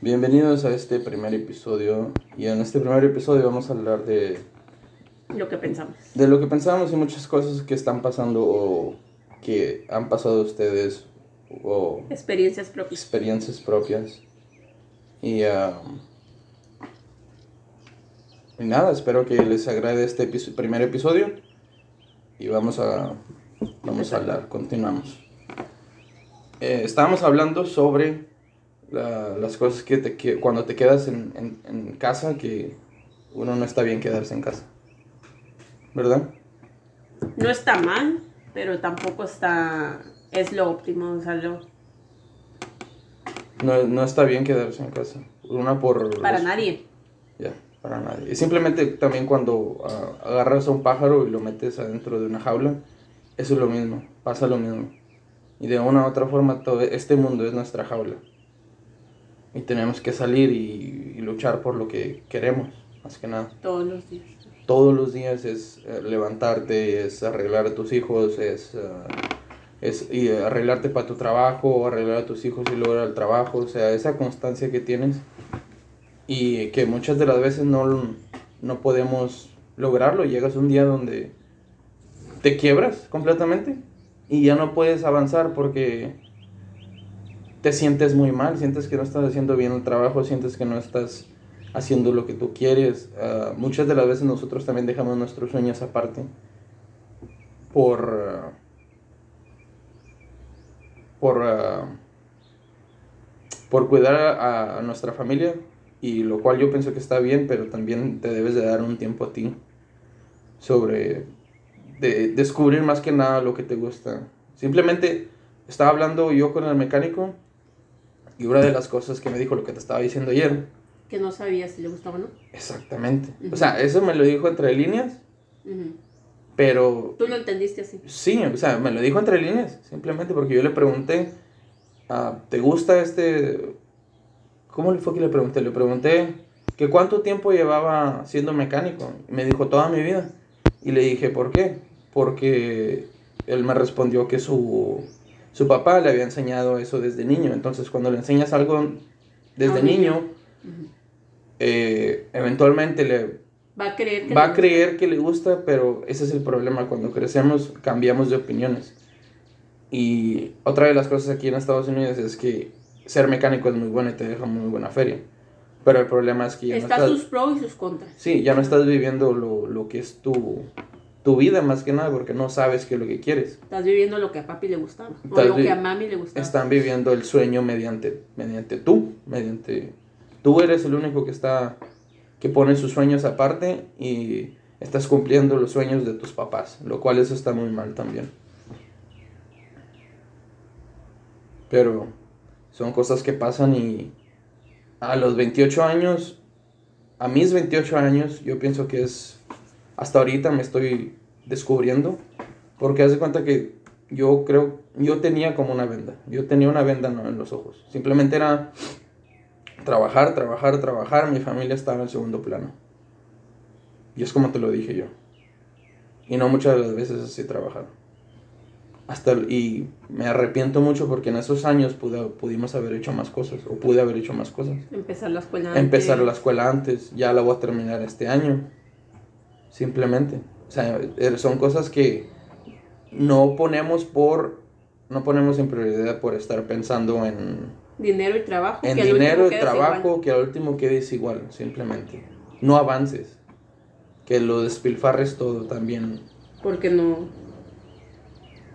Bienvenidos a este primer episodio y en este primer episodio vamos a hablar de Lo que pensamos. de lo que pensamos y muchas cosas que están pasando o que han pasado ustedes o Experiencias propias. experiencias propias. Y, um, y nada, espero que les agrade este primer episodio y vamos a, vamos a hablar, continuamos. Eh, estábamos hablando sobre la- las cosas que, te, que cuando te quedas en, en- en casa, que uno no está bien quedarse en casa. ¿Verdad? No está mal, pero tampoco está. Es lo óptimo. O sea, lo- No, no está bien quedarse en casa. Una por... para los- nadie. Ya, para nadie. Y simplemente también cuando ah, agarras a un pájaro y lo metes adentro de una jaula, eso es lo mismo, pasa lo mismo. Y de una u otra forma, todo este mundo es nuestra jaula. Y tenemos que salir y, y luchar por lo que queremos, más que nada. Todos los días. Todos los días es eh, levantarte, es arreglar a tus hijos, es, ah, es y arreglarte para tu trabajo, arreglar a tus hijos y lograr el trabajo. O sea, esa constancia que tienes y que muchas de las veces no, no podemos lograrlo. Llegas un día donde te quiebras completamente y ya no puedes avanzar porque te sientes muy mal, sientes que no estás haciendo bien el trabajo, sientes que no estás haciendo lo que tú quieres. Ah, muchas de las veces nosotros también dejamos nuestros sueños aparte por... ah, por... ah, por cuidar a, a nuestra familia y lo cual yo pienso que está bien, pero también te debes de dar un tiempo a ti sobre de descubrir más que nada lo que te gusta. Simplemente estaba hablando yo con el mecánico y una de las cosas que me dijo lo que te estaba diciendo ayer, Que no sabía si le gustaba o no. exactamente. O sea, eso me lo dijo entre líneas, pero Tú lo entendiste así. Sí, o sea, me lo dijo entre líneas, simplemente porque yo le pregunté, ah, ¿te gusta este...? ¿Cómo le fue que le pregunté? Le pregunté que cuánto tiempo llevaba siendo mecánico. Me dijo, toda mi vida. Y le dije, ¿por qué? Porque él me respondió que su, su papá le había enseñado eso desde niño. Entonces, cuando le enseñas algo desde niño. eh, eventualmente le, Va a creer que. va le a creer que le gusta, pero ese es el problema. Cuando crecemos, cambiamos de opiniones. Y otra de las cosas aquí en Estados Unidos es que ser mecánico es muy bueno y te deja muy buena feria. Pero el problema es que ya Está no estás, sus pros y sus contras. sí, ya no estás viviendo lo, lo que es tu, tu vida más que nada porque no sabes qué es lo que quieres. Estás viviendo lo que a papi le gustaba. O lo que a mami le gustaba. Están viviendo el sueño mediante, mediante tú, mediante... Tú eres el único que está, que pone sus sueños aparte y estás cumpliendo los sueños de tus papás, lo cual eso está muy mal también. Pero son cosas que pasan y a los 28 años, a mis 28 años, yo pienso que es, hasta ahorita me estoy descubriendo, porque haz de cuenta que yo creo, yo tenía como una venda, yo tenía una venda no, en los ojos, simplemente era trabajar, trabajar, trabajar, mi familia estaba en segundo plano. Y es como te lo dije yo. Y no muchas de las veces así trabajar. Hasta, y me arrepiento mucho porque en esos años pude, pudimos haber hecho más cosas, o pude haber hecho más cosas. Empezar la escuela. Empezar antes. la escuela antes, ya la voy a terminar este año. Simplemente. O sea, eh, son cosas que no ponemos por, no ponemos en prioridad por estar pensando en, Dinero y trabajo. en que dinero y trabajo, igual. que al último quedes igual, simplemente. No avances. Que lo despilfarres todo también. Porque no.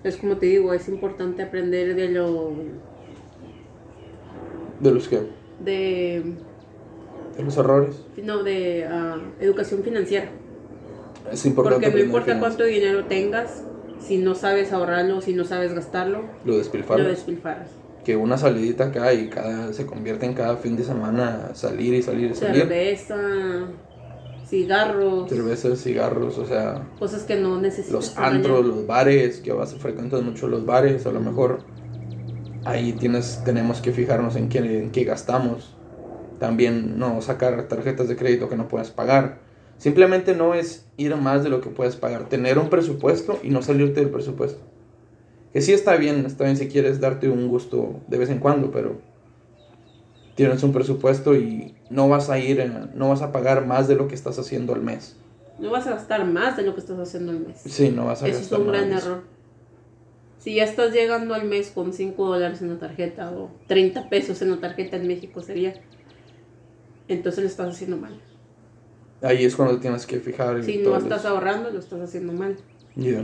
Es como te digo, es importante aprender de lo. De los que, de. de los errores. No, de ah, educación financiera. Es importante. Porque no importa cuánto dinero tengas, si no sabes ahorrarlo, si no sabes gastarlo, Lo despilfarras. lo despilfarras. Que una salidita acá y cada, se convierte en cada fin de semana salir y salir y salir. Cerveza, cigarros, cervezas, cigarros, o sea, cosas que no necesitas. los antros, mañana. los bares, que vas a frecuentar mucho los bares, a lo mejor ahí tienes, tenemos que fijarnos en qué, en qué gastamos. También no sacar tarjetas de crédito que no puedas pagar. Simplemente no es ir más de lo que puedes pagar, tener un presupuesto y no salirte del presupuesto. Que sí está bien, está bien si quieres darte un gusto de vez en cuando, pero Tienes un presupuesto y no vas a ir, eh, no vas a pagar más de lo que estás haciendo al mes. No vas a gastar más de lo que estás haciendo al mes. Sí, no vas a Eso es gastar un gran más. error. Si ya estás llegando al mes con 5 dólares en la tarjeta o 30 pesos en la tarjeta en México sería, entonces lo estás haciendo mal. Ahí es cuando tienes que fijar. Si no eso. estás ahorrando, lo estás haciendo mal. Yeah.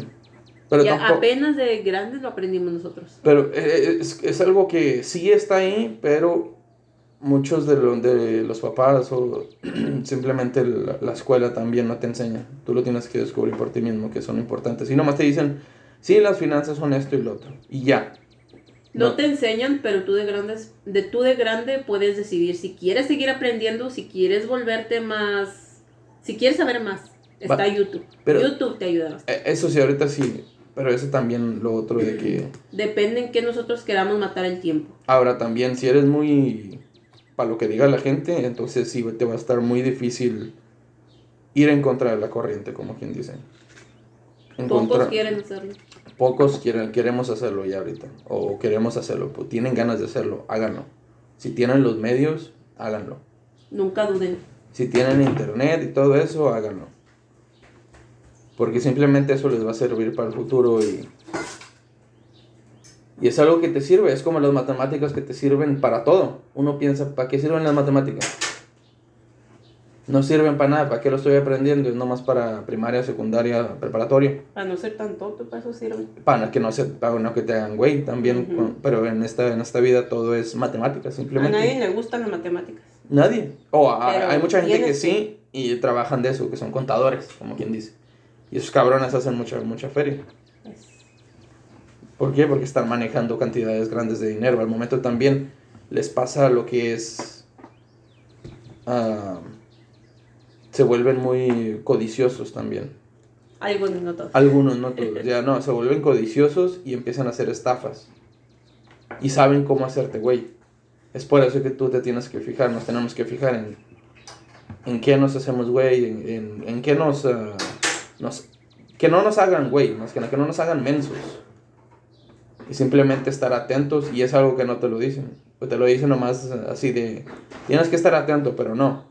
Pero Ya tampoco- apenas de grandes lo aprendimos nosotros. Pero eh, es, es algo que sí está ahí, pero muchos de, lo- de los papás o simplemente la, la escuela también no te enseña. Tú lo tienes que descubrir por ti mismo, que son importantes. Y nomás te dicen, sí, las finanzas son esto y lo otro. Y ya. No, No. te enseñan, pero tú de grandes, de tú de grande puedes decidir si quieres seguir aprendiendo, si quieres volverte más, si quieres saber más. Está Va- YouTube. pero- YouTube te ayuda bastante. Eh, Eso sí, ahorita sí. Pero eso también lo otro de que... Depende en qué nosotros queramos matar el tiempo. Ahora también, si eres muy... Para lo que diga la gente, entonces sí te va a estar muy difícil ir en contra de la corriente, como quien dice. Pocos quieren hacerlo. Pocos quieren, queremos hacerlo ya ahorita. O queremos hacerlo. Pues tienen ganas de hacerlo. Háganlo. Si tienen los medios, háganlo. Nunca duden. Si tienen internet y todo eso, háganlo. Porque simplemente eso les va a servir para el futuro y... Y es algo que te sirve. Es como las matemáticas que te sirven para todo. Uno piensa, ¿para qué sirven las matemáticas? No sirven para nada. ¿Para qué lo estoy aprendiendo? Es nomás para primaria, secundaria, preparatoria. Para no ser tan tonto, para eso sirve. Para que no se para no que te hagan güey también, Ujú. con- pero en esta, en esta vida todo es matemática, A simplemente. nadie le gustan las matemáticas. Nadie. O Pero hay mucha gente que sí y trabajan de eso, que son contadores, como quien dice. Y esos cabrones hacen mucha, mucha feria. ¿Por qué? Porque están manejando cantidades grandes de dinero. Al momento también les pasa lo que es... ah, se vuelven muy codiciosos también. Algunos, no todos. Algunos, no todos. Ya no, se vuelven codiciosos y empiezan a hacer estafas. Y saben cómo hacerte, güey. Es por eso que tú te tienes que fijar, nos tenemos que fijar en, en qué nos hacemos, güey, en, en, en qué nos, ah, nos... Que no nos hagan, güey, más que nada, que no nos hagan mensos. Y simplemente estar atentos, y es algo que no te lo dicen. O te lo dicen nomás así de, tienes que estar atento, pero no.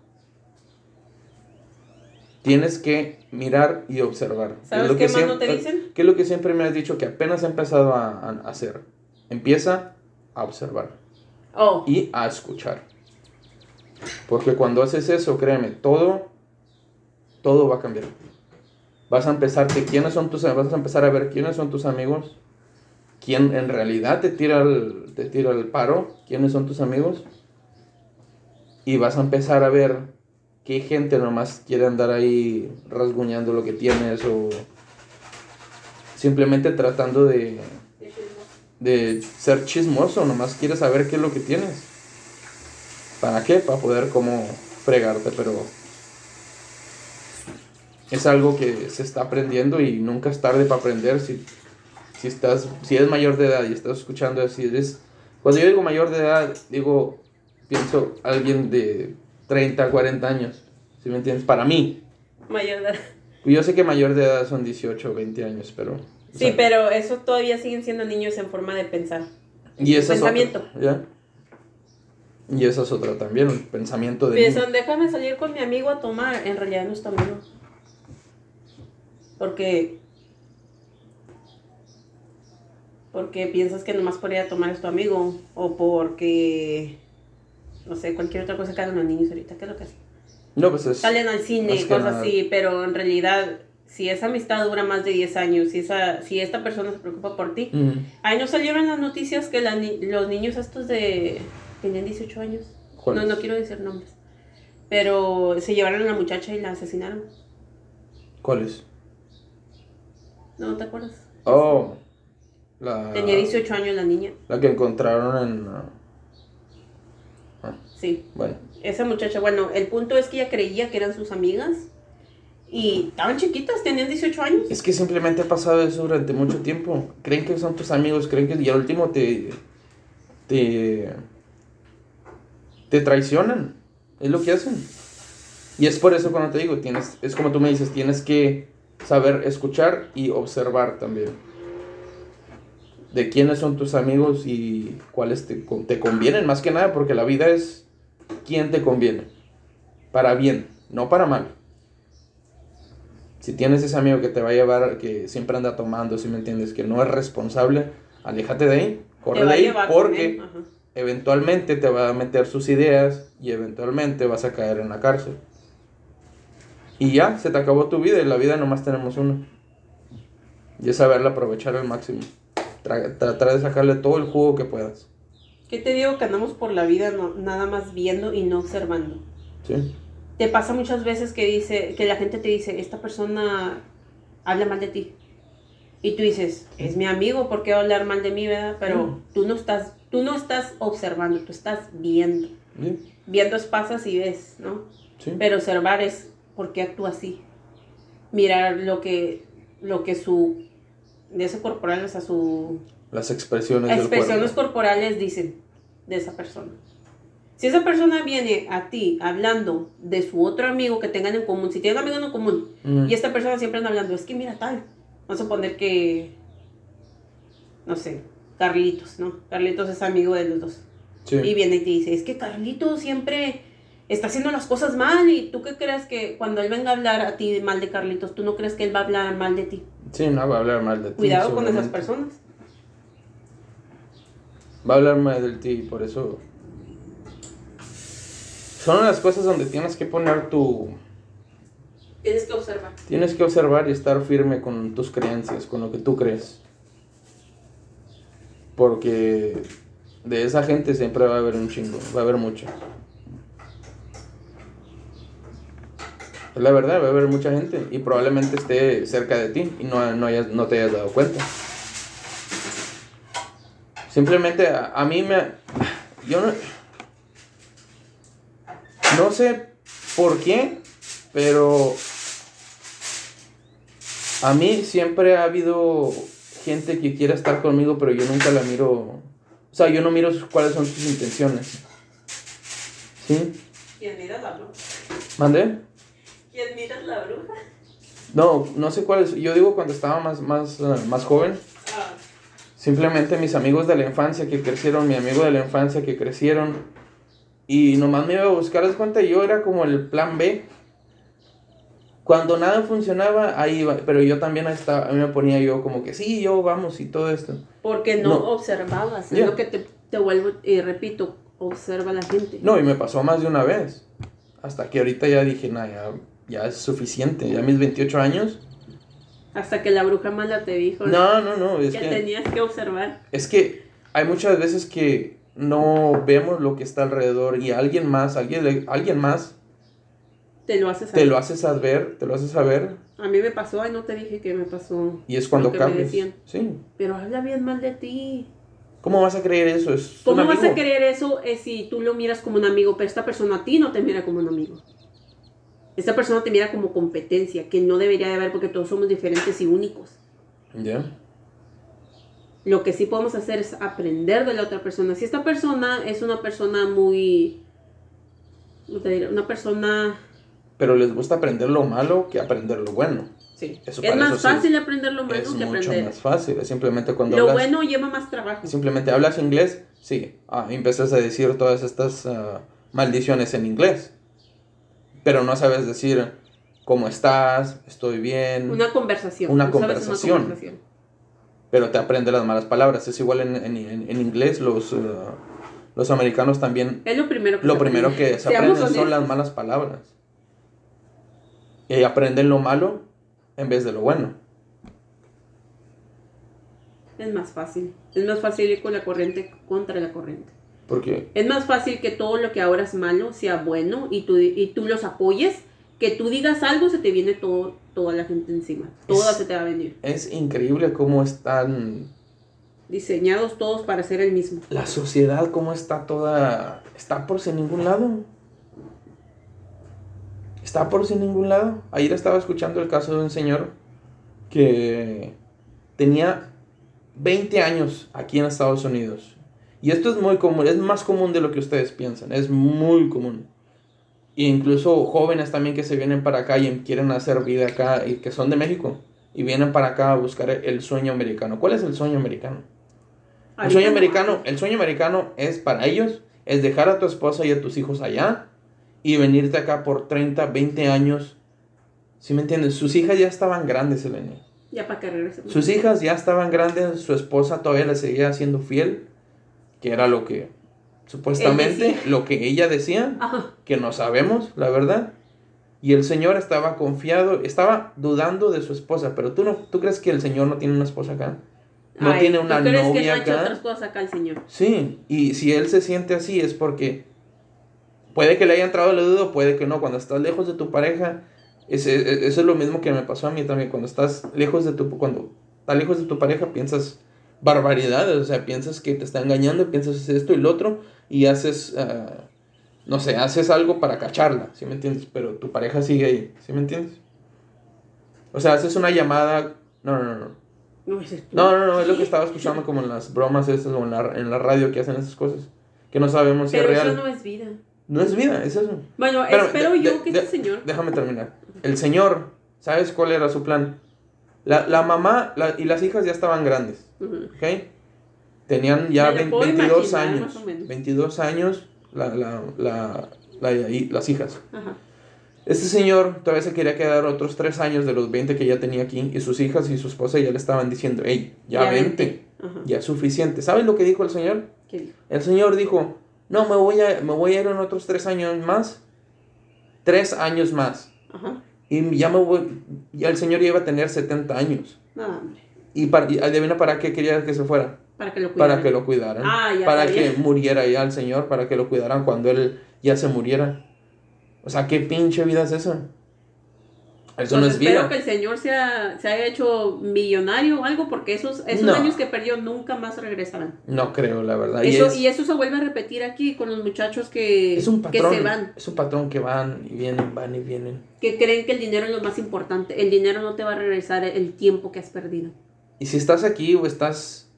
Tienes que mirar y observar. Es ¿Sabes lo qué que más no te dicen? ¿Qué es lo que siempre me has dicho que apenas he empezado a, a hacer? Empieza a observar Oh, y a escuchar. Porque cuando haces eso, créeme, todo, todo va a cambiar. Vas a empezar, de quiénes son tus, vas a empezar a ver quiénes son tus amigos, quién en realidad te tira el, te tira el paro, quiénes son tus amigos, y vas a empezar a ver qué gente nomás quiere andar ahí rasguñando lo que tienes o simplemente tratando de, de ser chismoso, nomás quieres saber qué es lo que tienes. ¿Para qué? Para poder como fregarte, pero es algo que se está aprendiendo y nunca es tarde para aprender si, si estás, si eres mayor de edad y estás escuchando así, eres, cuando yo digo mayor de edad, digo, pienso alguien de 30, 40 años, ¿sí me entiendes? Para mí, mayor de edad. yo sé que mayor de edad son 18 o 20 años, pero... o Sí, sea, pero eso todavía siguen siendo niños en forma de pensar. Y esa es Pensamiento. otra, ¿ya? Y esa es otra también, el pensamiento de... Piensan, déjame salir con mi amigo a tomar. En realidad no es tu amigo. Porque. Porque piensas que nomás por ir a tomar es tu amigo. O porque. No sé, cualquier otra cosa que hagan los niños ahorita. ¿Qué es lo que hacen? No, pues es... Salen al cine, cosas nada- así. Pero en realidad, si esa amistad dura más de 10 años, si, esa, si esta persona se preocupa por ti. Ujú. Ahí no salieron las noticias que la los niños estos de... Tenían 18 años. No, no quiero decir nombres. Pero se llevaron a la muchacha y la asesinaron. ¿Cuáles? ¿No te acuerdas? Oh, la... Tenía 18 años la niña. La que encontraron en... uh, ah, Sí. bueno, Esa muchacha, bueno, el punto es que ella creía que eran sus amigas. Y estaban chiquitas, tenían 18 años. es que simplemente ha pasado eso durante mucho tiempo. Creen que son tus amigos, creen que... Y al último te... Te... Te traicionan. Es lo que hacen. Y es por eso cuando te digo, tienes... Es como tú me dices, tienes que saber escuchar y observar también. De quiénes son tus amigos y cuáles te, te convienen, más que nada, porque la vida es quién te conviene. Para bien, no para mal. Si tienes ese amigo que te va a llevar, que siempre anda tomando, si me entiendes, que no es responsable, aléjate de ahí, corre de ahí, porque eventualmente te va a meter sus ideas y eventualmente vas a caer en la cárcel. Y ya, se te acabó tu vida y la vida nomás tenemos una. Y es saberla aprovechar al máximo. tratar de sacarle todo el jugo que puedas. ¿Qué te digo que andamos por la vida nada más viendo y no observando? Sí. Te pasa muchas veces que dice, que la gente te dice, esta persona habla mal de ti. Y tú dices, es mi amigo, ¿por qué va a hablar mal de mí, verdad? Pero mm. tú no estás, tú no estás observando, tú estás viendo. Viendo es pasas y ves, ¿no? Sí. Pero observar es por qué actúa así. Mirar lo que, lo que su, de ese corporal, o sea, su... Las expresiones. Expresiones corporales dicen de esa persona. Si esa persona viene a ti hablando de su otro amigo que tengan en común, si tienen un amigo en común, mm. y esta persona siempre anda hablando, es que mira tal, vamos a suponer que, no sé, Carlitos, ¿no? Carlitos es amigo de los dos. Y viene y te dice, es que Carlitos siempre está haciendo las cosas mal y tú qué crees que cuando él venga a hablar a ti mal de Carlitos, tú no crees que él va a hablar mal de ti. Sí, no va a hablar mal de ti. Cuidado con esas personas. Va a hablar mal de ti, por eso son las cosas donde tienes que poner tu... Tienes que observar. Tienes que observar y estar firme con tus creencias, con lo que tú crees. Porque de esa gente siempre va a haber un chingo, va a haber mucho. Es la verdad, va a haber mucha gente y probablemente esté cerca de ti y no, no, no te hayas dado cuenta. Simplemente a, a mí me... Yo no no sé por qué, pero a mí siempre ha habido gente que quiere estar conmigo, pero yo nunca la miro. O sea, yo no miro cuáles son sus intenciones. ¿Sí? ¿Quién mira la bruja? ¿Mandé? ¿Quién mira la bruja? No, no sé cuáles. Yo digo cuando estaba más, más, eh, más joven. Ah. Simplemente mis amigos de la infancia que crecieron, mi amigo de la infancia que crecieron y nomás me iba a buscar, las cuenta, yo era como el plan B. Cuando nada funcionaba, ahí iba. Pero yo también estaba, a mí me ponía yo como que sí, yo vamos y todo esto. Porque no, observabas. Es lo que te, te vuelvo y repito, observa a la gente. No, y me pasó más de una vez. Hasta que ahorita ya dije, nada, ya, ya es suficiente. Ya mis 28 años. Hasta que la bruja mala te dijo. No, no, no. Es que, que tenías que observar. Es que hay muchas veces que no vemos lo que está alrededor y alguien más, alguien, alguien más te lo hace saber. Te lo hace saber, te lo hace saber. A mí me pasó, ay, no te dije que me pasó. Y es cuando cambias. Sí. Pero habla bien mal de ti. ¿Cómo vas a creer eso? Es ¿Cómo vas a creer eso eh, si tú lo miras como un amigo, pero esta persona a ti no te mira como un amigo? Esta persona te mira como competencia, que no debería de haber porque todos somos diferentes y únicos. Ya. Lo que sí podemos hacer es aprender de la otra persona. Si esta persona es una persona muy... ¿Cómo te diré? Una persona... Pero les gusta aprender lo malo que aprender lo bueno. Sí. es más fácil aprender lo malo que aprender. Es mucho más fácil. simplemente cuando Lo bueno lleva más trabajo. Simplemente hablas inglés, sí. Ah, empiezas a decir todas estas ah, maldiciones en inglés. Pero no sabes decir cómo estás, estoy bien. Una conversación. Una, conversación. una conversación pero te aprende las malas palabras. Es igual en, en, en inglés, los, uh, los americanos también... Es lo primero que Lo se primero aprende. que se aprenden son las malas palabras. Y aprenden lo malo en vez de lo bueno. Es más fácil. Es más fácil ir con la corriente contra la corriente. ¿Por qué? Es más fácil que todo lo que ahora es malo sea bueno y tú, y tú los apoyes que tú digas algo, se te viene todo, toda la gente encima. Toda se te va a venir. Es increíble cómo están diseñados todos para ser el mismo. La sociedad, cómo está toda. Está por sin ningún lado. Está por sin ningún lado. Ayer estaba escuchando el caso de un señor que tenía 20 años aquí en Estados Unidos. Y esto es muy común, es más común de lo que ustedes piensan, es muy común e incluso jóvenes también que se vienen para acá y quieren hacer vida acá y que son de México y vienen para acá a buscar el sueño americano. ¿Cuál es el sueño americano? El sueño americano, el sueño americano es para ellos es dejar a tu esposa y a tus hijos allá y venirte acá por 30, 20 años. ¿Sí me entiendes? Sus hijas ya estaban grandes, Elena. Ya para que regrese. Sus hijas ya estaban grandes, su esposa todavía le seguía siendo fiel, que era lo que supuestamente lo que ella decía, que no sabemos, la verdad. Y el Señor estaba confiado, estaba dudando de su esposa, pero tú no, tú crees que el Señor no tiene una esposa acá? No tiene una ¿tú crees novia que no ha hecho otras cosas acá el Señor? Sí, y si él se siente así es porque puede que le haya entrado el duda, puede que no. Cuando estás lejos de tu pareja, ese, e, eso es lo mismo que me pasó a mí también. Cuando estás lejos de tu, cuando estás lejos de tu pareja, piensas barbaridades, o sea, piensas que te está engañando, piensas esto y lo otro, y haces, ah, no sé, haces algo para cacharla, ¿sí me entiendes? Pero tu pareja sigue ahí, ¿sí me entiendes? O sea, haces una llamada, no, no, no. No, no, no, es lo que estaba escuchando como en las bromas esas o en la, en la radio que hacen esas cosas, que no sabemos si es real. Pero eso no es vida. No es vida, es eso. Bueno, espero yo que este señor... Déjame terminar. El señor, ¿sabes cuál era su plan? La, la mamá y las hijas ya estaban grandes, ¿ok? Tenían ya 22 años. 22 años la, la, la, las hijas. Este señor todavía se quería quedar otros 3 años de los 20 que ya tenía aquí y sus hijas y su esposa ya le estaban diciendo, hey, ya, 20, ya es suficiente. ¿Sabes lo que dijo el señor? El señor dijo, no, me voy a, me voy a ir en otros 3 años más. 3 años más. Y ya me voy, ya el señor iba a tener 70 años. Y, para, y adivina para qué quería que se fuera. Para que lo cuidaran. Para que lo cuidaran. Ah, para que muriera ya el Señor, para que lo cuidaran cuando Él ya se muriera. O sea, ¿qué pinche vida es eso? Eso no pues es vida. Espero que el Señor sea, se haya hecho millonario o algo, porque esos, esos años que perdió nunca más regresarán. No creo, la verdad. Eso, y, eso se vuelve a repetir aquí con los muchachos que, que se van. Es un patrón que van y vienen, van y vienen. Que creen que el dinero es lo más importante. El dinero no te va a regresar el tiempo que has perdido. Y si estás aquí o estás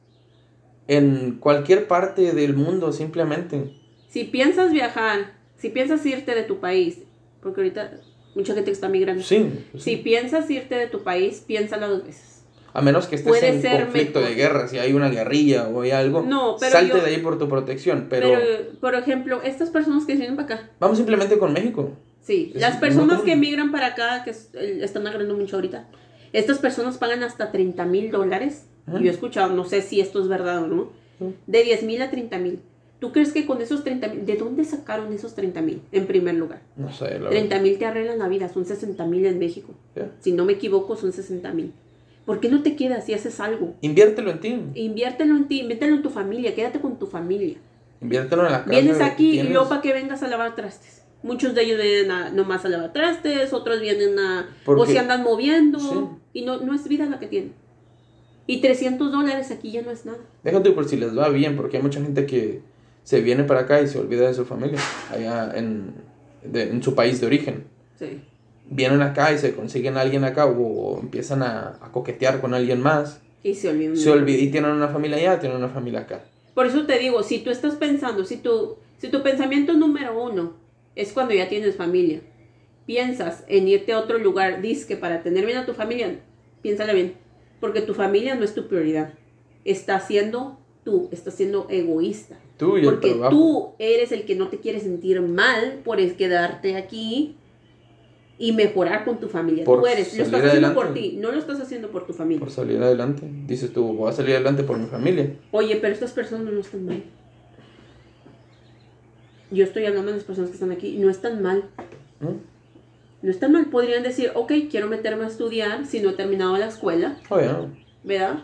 en cualquier parte del mundo simplemente. Si piensas viajar, si piensas irte de tu país, porque ahorita mucha gente está migrando. Sí, Si piensas irte de tu país, piénsalo dos veces. A menos que estés en conflicto de guerra, si hay una guerrilla o hay algo, no, pero salte de ahí por tu protección. Pero, por ejemplo, estas personas que vienen para acá. Vamos simplemente con México. Sí, las personas que migran para acá, que están agarrando mucho ahorita, estas personas pagan hasta 30 mil dólares yo he escuchado, no sé si esto es verdad o no, de 10 mil a 30 mil. ¿Tú crees que con esos 30 mil, de dónde sacaron esos 30 mil en primer lugar? No sé. 30 mil te arreglan la vida, son 60 mil en México. Si no me equivoco, son 60 mil. ¿Por qué no te quedas y haces algo? Inviértelo en ti. Inviértelo en ti, inviértelo en tu familia, quédate con tu familia. Inviértelo en la casa. Vienes aquí y luego para que vengas a lavar trastes. Muchos de ellos vienen a, nomás a lavar trastes, otros vienen a... o se andan moviendo. Y no, no es vida la que tienen. Y 300 dólares aquí ya no es nada. Déjate por si les va bien, porque hay mucha gente que se viene para acá y se olvida de su familia, allá en, en su país de origen. Sí. Vienen acá y se consiguen a alguien acá o, empiezan a, a, coquetear con alguien más. Y se olvidan. Se olvidan y tienen una familia allá, tienen una familia acá. Por eso te digo, si tú estás pensando, si tu, si tu pensamiento número uno es cuando ya tienes familia, piensas en irte a otro lugar, dices que para tener bien a tu familia, piénsale bien porque tu familia no es tu prioridad. Está siendo tú, estás siendo egoísta. Tú y Porque tú eres el que no te quiere sentir mal por quedarte aquí y mejorar con tu familia. tú eres, lo estás haciendo por ti, no lo estás haciendo por tu familia. Por salir adelante. Dices tú, voy a salir adelante por mi familia. Oye, pero estas personas no están mal. Yo estoy hablando de las personas que están aquí, no están mal. ¿No? no está mal. Podrían decir, ok, quiero meterme a estudiar si no he terminado la escuela. Oh, ¿Verdad?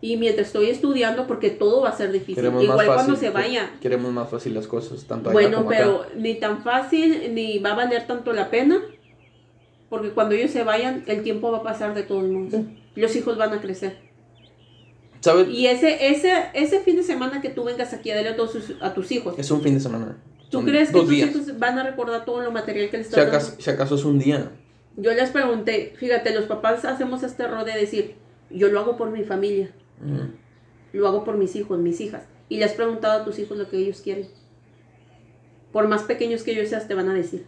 Y mientras estoy estudiando, porque todo va a ser difícil. Igual cuando se vaya. Queremos más fácil las cosas, tanto allá Bueno, pero ni tan fácil, ni va a valer tanto la pena. Porque cuando ellos se vayan, el tiempo va a pasar de todos modos. Los hijos van a crecer. ¿Sabes? Y ese, ese, ese fin de semana que tú vengas aquí a darle a, todos a tus hijos. Es un fin de semana. ¿Tú crees que tus hijos van a recordar todo lo material que les estás si acaso, Si acaso es un día. Yo les pregunté, fíjate, los papás hacemos este error de decir, yo lo hago por mi familia, mm. lo hago por mis hijos, mis hijas. Y le has preguntado a tus hijos lo que ellos quieren. Por más pequeños que ellos seas, te van a decir.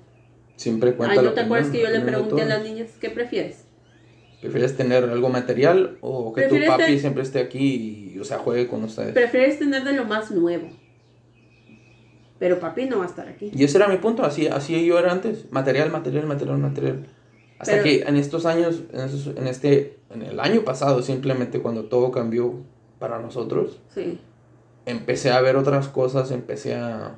Siempre cuenta Ay, ¿no te acuerdas que yo le pregunté a las niñas, ¿qué prefieres? ¿Prefieres tener algo material o que tu papi siempre esté aquí y, o sea, juegue con ustedes? ¿Prefieres tener de lo más nuevo? Pero papi no va a estar aquí. Y ese era mi punto, así, así yo era antes. Material, material, material, material. Hasta que en estos años, en, este, en el año pasado, simplemente cuando todo cambió para nosotros, sí. empecé a ver otras cosas, empecé a,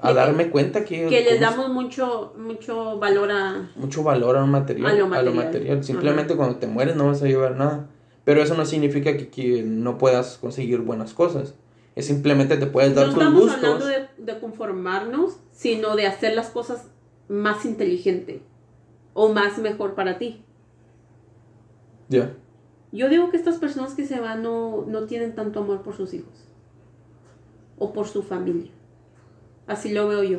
a darme cuenta que... Que les damos mucho, mucho valor a... Mucho valor a, un material, a, lo, material. Simplemente cuando te mueres no vas a llevar nada. Pero eso no significa que, que no puedas conseguir buenas cosas. Es simplemente te puedes dar no tus gustos. Hablando de, de, conformarnos, sino de hacer las cosas más inteligente o más mejor para ti. Ya. Yo digo que estas personas que se van no, no tienen tanto amor por sus hijos o por su familia. Así lo veo yo.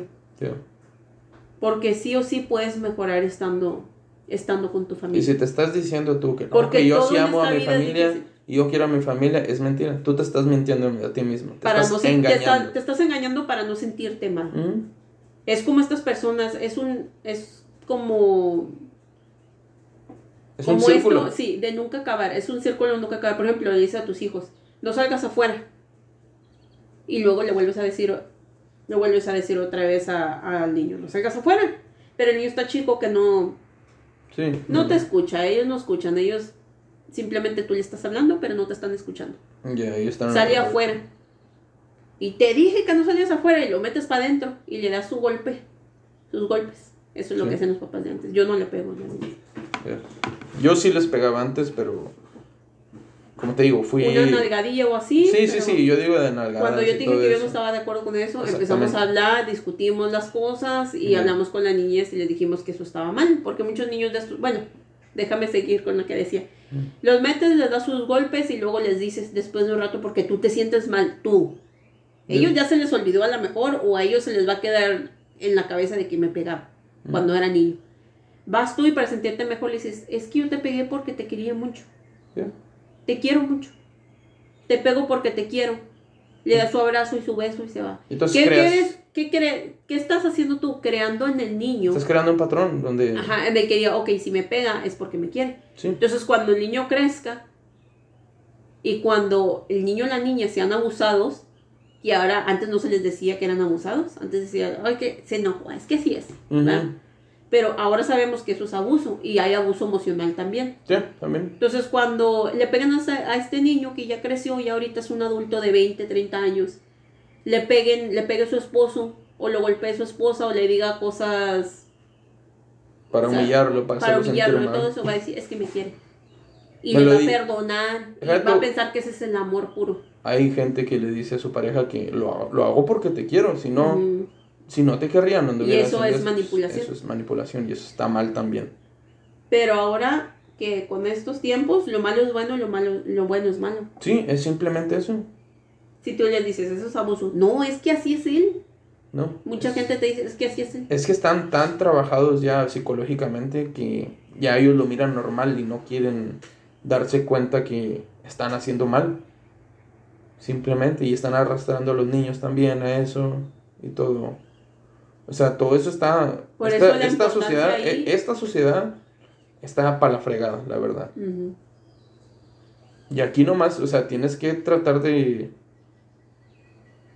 Porque sí o sí puedes mejorar estando, estando con tu familia. Y si te estás diciendo tú que, no, Porque yo sí amo a mi familia y yo quiero a mi familia, es mentira. Tú te estás mintiendo a ti mismo. Te para estás no engañando. Te, estás engañando para no sentirte mal. ¿Mm? Es como estas personas, es un, es como... Es un círculo. sí, de nunca acabar. Es un círculo de nunca acabar. Por ejemplo, le dices a tus hijos, no salgas afuera. Y luego le vuelves a decir, le vuelves a decir otra vez al niño, no salgas afuera. Pero el niño está chico que no... Sí, no, te escucha, ellos no escuchan, ellos simplemente tú le estás hablando, pero no te están escuchando. Ellos están... Sale afuera. Y te dije que no salías afuera y lo metes para adentro y le das su golpe, sus golpes. Eso es lo que hacen los papás de antes. Yo no le pego nadie. Yo sí les pegaba antes, pero como te digo, fui... Una nalgadilla o así. Sí, sí, sí, yo digo de nalgadas. Cuando yo dije que yo no estaba de acuerdo con eso, empezamos a hablar, discutimos las cosas y hablamos con la niñez y le dijimos que eso estaba mal, porque muchos niños de bueno, déjame seguir con lo que decía. Los metes, les das sus golpes y luego les dices después de un rato porque tú te sientes mal, tú. Ellos ya se les olvidó a lo mejor o a ellos se les va a quedar en la cabeza de que me pegaba cuando era niño. Vas tú y para sentirte mejor le dices, es que yo te pegué porque te quería mucho. Te quiero mucho. Te pego porque te quiero. Le da su abrazo y su beso y se va. Entonces, ¿Qué, crees? ¿qué, ¿Qué estás haciendo tú? Creando en el niño. Estás creando un patrón donde... Ajá, en el que diga, ok, si me pega es porque me quiere. Entonces cuando el niño crezca y cuando el niño o la niña sean abusados, y ahora antes no se les decía que eran abusados, antes decía, ay, que se enojó, es que sí es, Pero ahora sabemos que eso es abuso y hay abuso emocional también. Sí, también. Entonces, cuando le pegan a, este niño que ya creció y ahorita es un adulto de 20, 30 años, le peguen, le pegue a su esposo o lo golpee a su esposa o le diga cosas para humillarlo, para, para humillarlo y todo eso va a decir, es que me quiere. Y le va a perdonar, y va a pensar que ese es el amor puro hay gente que le dice a su pareja que lo, lo hago porque te quiero, si no, si no te querría, no Y eso es manipulación. Eso es manipulación y eso está mal también. Pero ahora que con estos tiempos lo malo es bueno, lo malo, lo bueno es malo. Sí, es simplemente eso. Si tú le dices, eso es abuso. No, es que así es él. No. Mucha gente te dice, es que así es él. Es que están tan trabajados ya psicológicamente que ya ellos lo miran normal y no quieren darse cuenta que están haciendo mal. Simplemente, y están arrastrando a los niños también a eso y todo. O sea, todo eso está... esta, sociedad, e, esta sociedad está para la fregada, la verdad. Y aquí nomás, o sea, tienes que tratar de...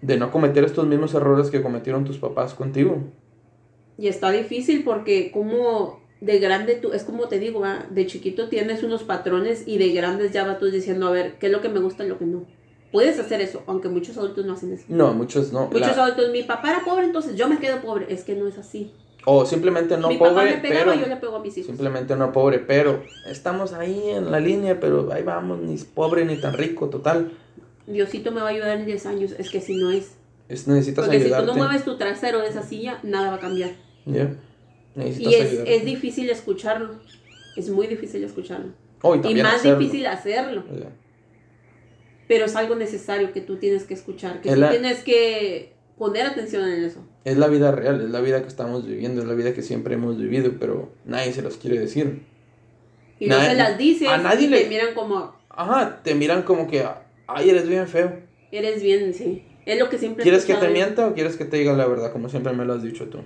De no cometer estos mismos errores que cometieron tus papás contigo. Y está difícil porque como de grande tú, es como te digo, de chiquito tienes unos patrones y de grandes ya vas tú diciendo, a ver, ¿qué es lo que me gusta y lo que no? Puedes hacer eso, aunque muchos adultos no hacen eso. No, muchos no. Muchos adultos, mi papá era pobre, entonces yo me quedo pobre. Es que no es así. O simplemente no mi pobre, papá me pegaba, pero yo le pego a mis hijos. Simplemente no pobre, pero estamos ahí en la línea, pero ahí vamos, ni pobre ni tan rico, total. Diosito me va a ayudar en 10 años, es que si no es. Es necesitas Porque si tú no mueves tu trasero de esa silla, nada va a cambiar. Ya. y es, es, difícil escucharlo. Es muy difícil escucharlo. y, más difícil hacerlo pero es algo necesario que tú tienes que escuchar, que tú tienes que poner atención en eso. Es la vida real, es la vida que estamos viviendo, es la vida que siempre hemos vivido, pero nadie se los quiere decir. Y no se las dices a nadie le... te miran como... Ajá, te miran como que, ay, eres bien feo. Eres bien, sí. Es lo que siempre... ¿Quieres que te mienta o quieres que te diga la verdad, como siempre me lo has dicho tú?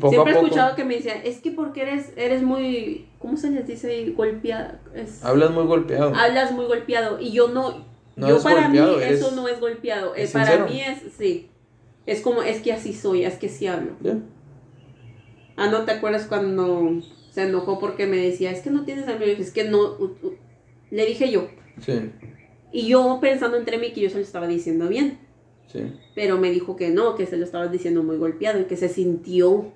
Siempre he escuchado que me decían, es que porque eres, eres muy, ¿cómo se les dice? Golpeado. Hablas muy golpeado. Hablas muy golpeado. Y yo no, yo para mí eso no es golpeado. Eh, para mí es, sí. Es como, es que así soy, es que sí hablo. Ah, ¿no te acuerdas cuando se enojó porque me decía, es que no tienes amigos? Es que no, le dije yo. Sí. Y yo pensando entre mí que yo se lo estaba diciendo bien. Sí. Pero me dijo que no, que se lo estaba diciendo muy golpeado y que se sintió.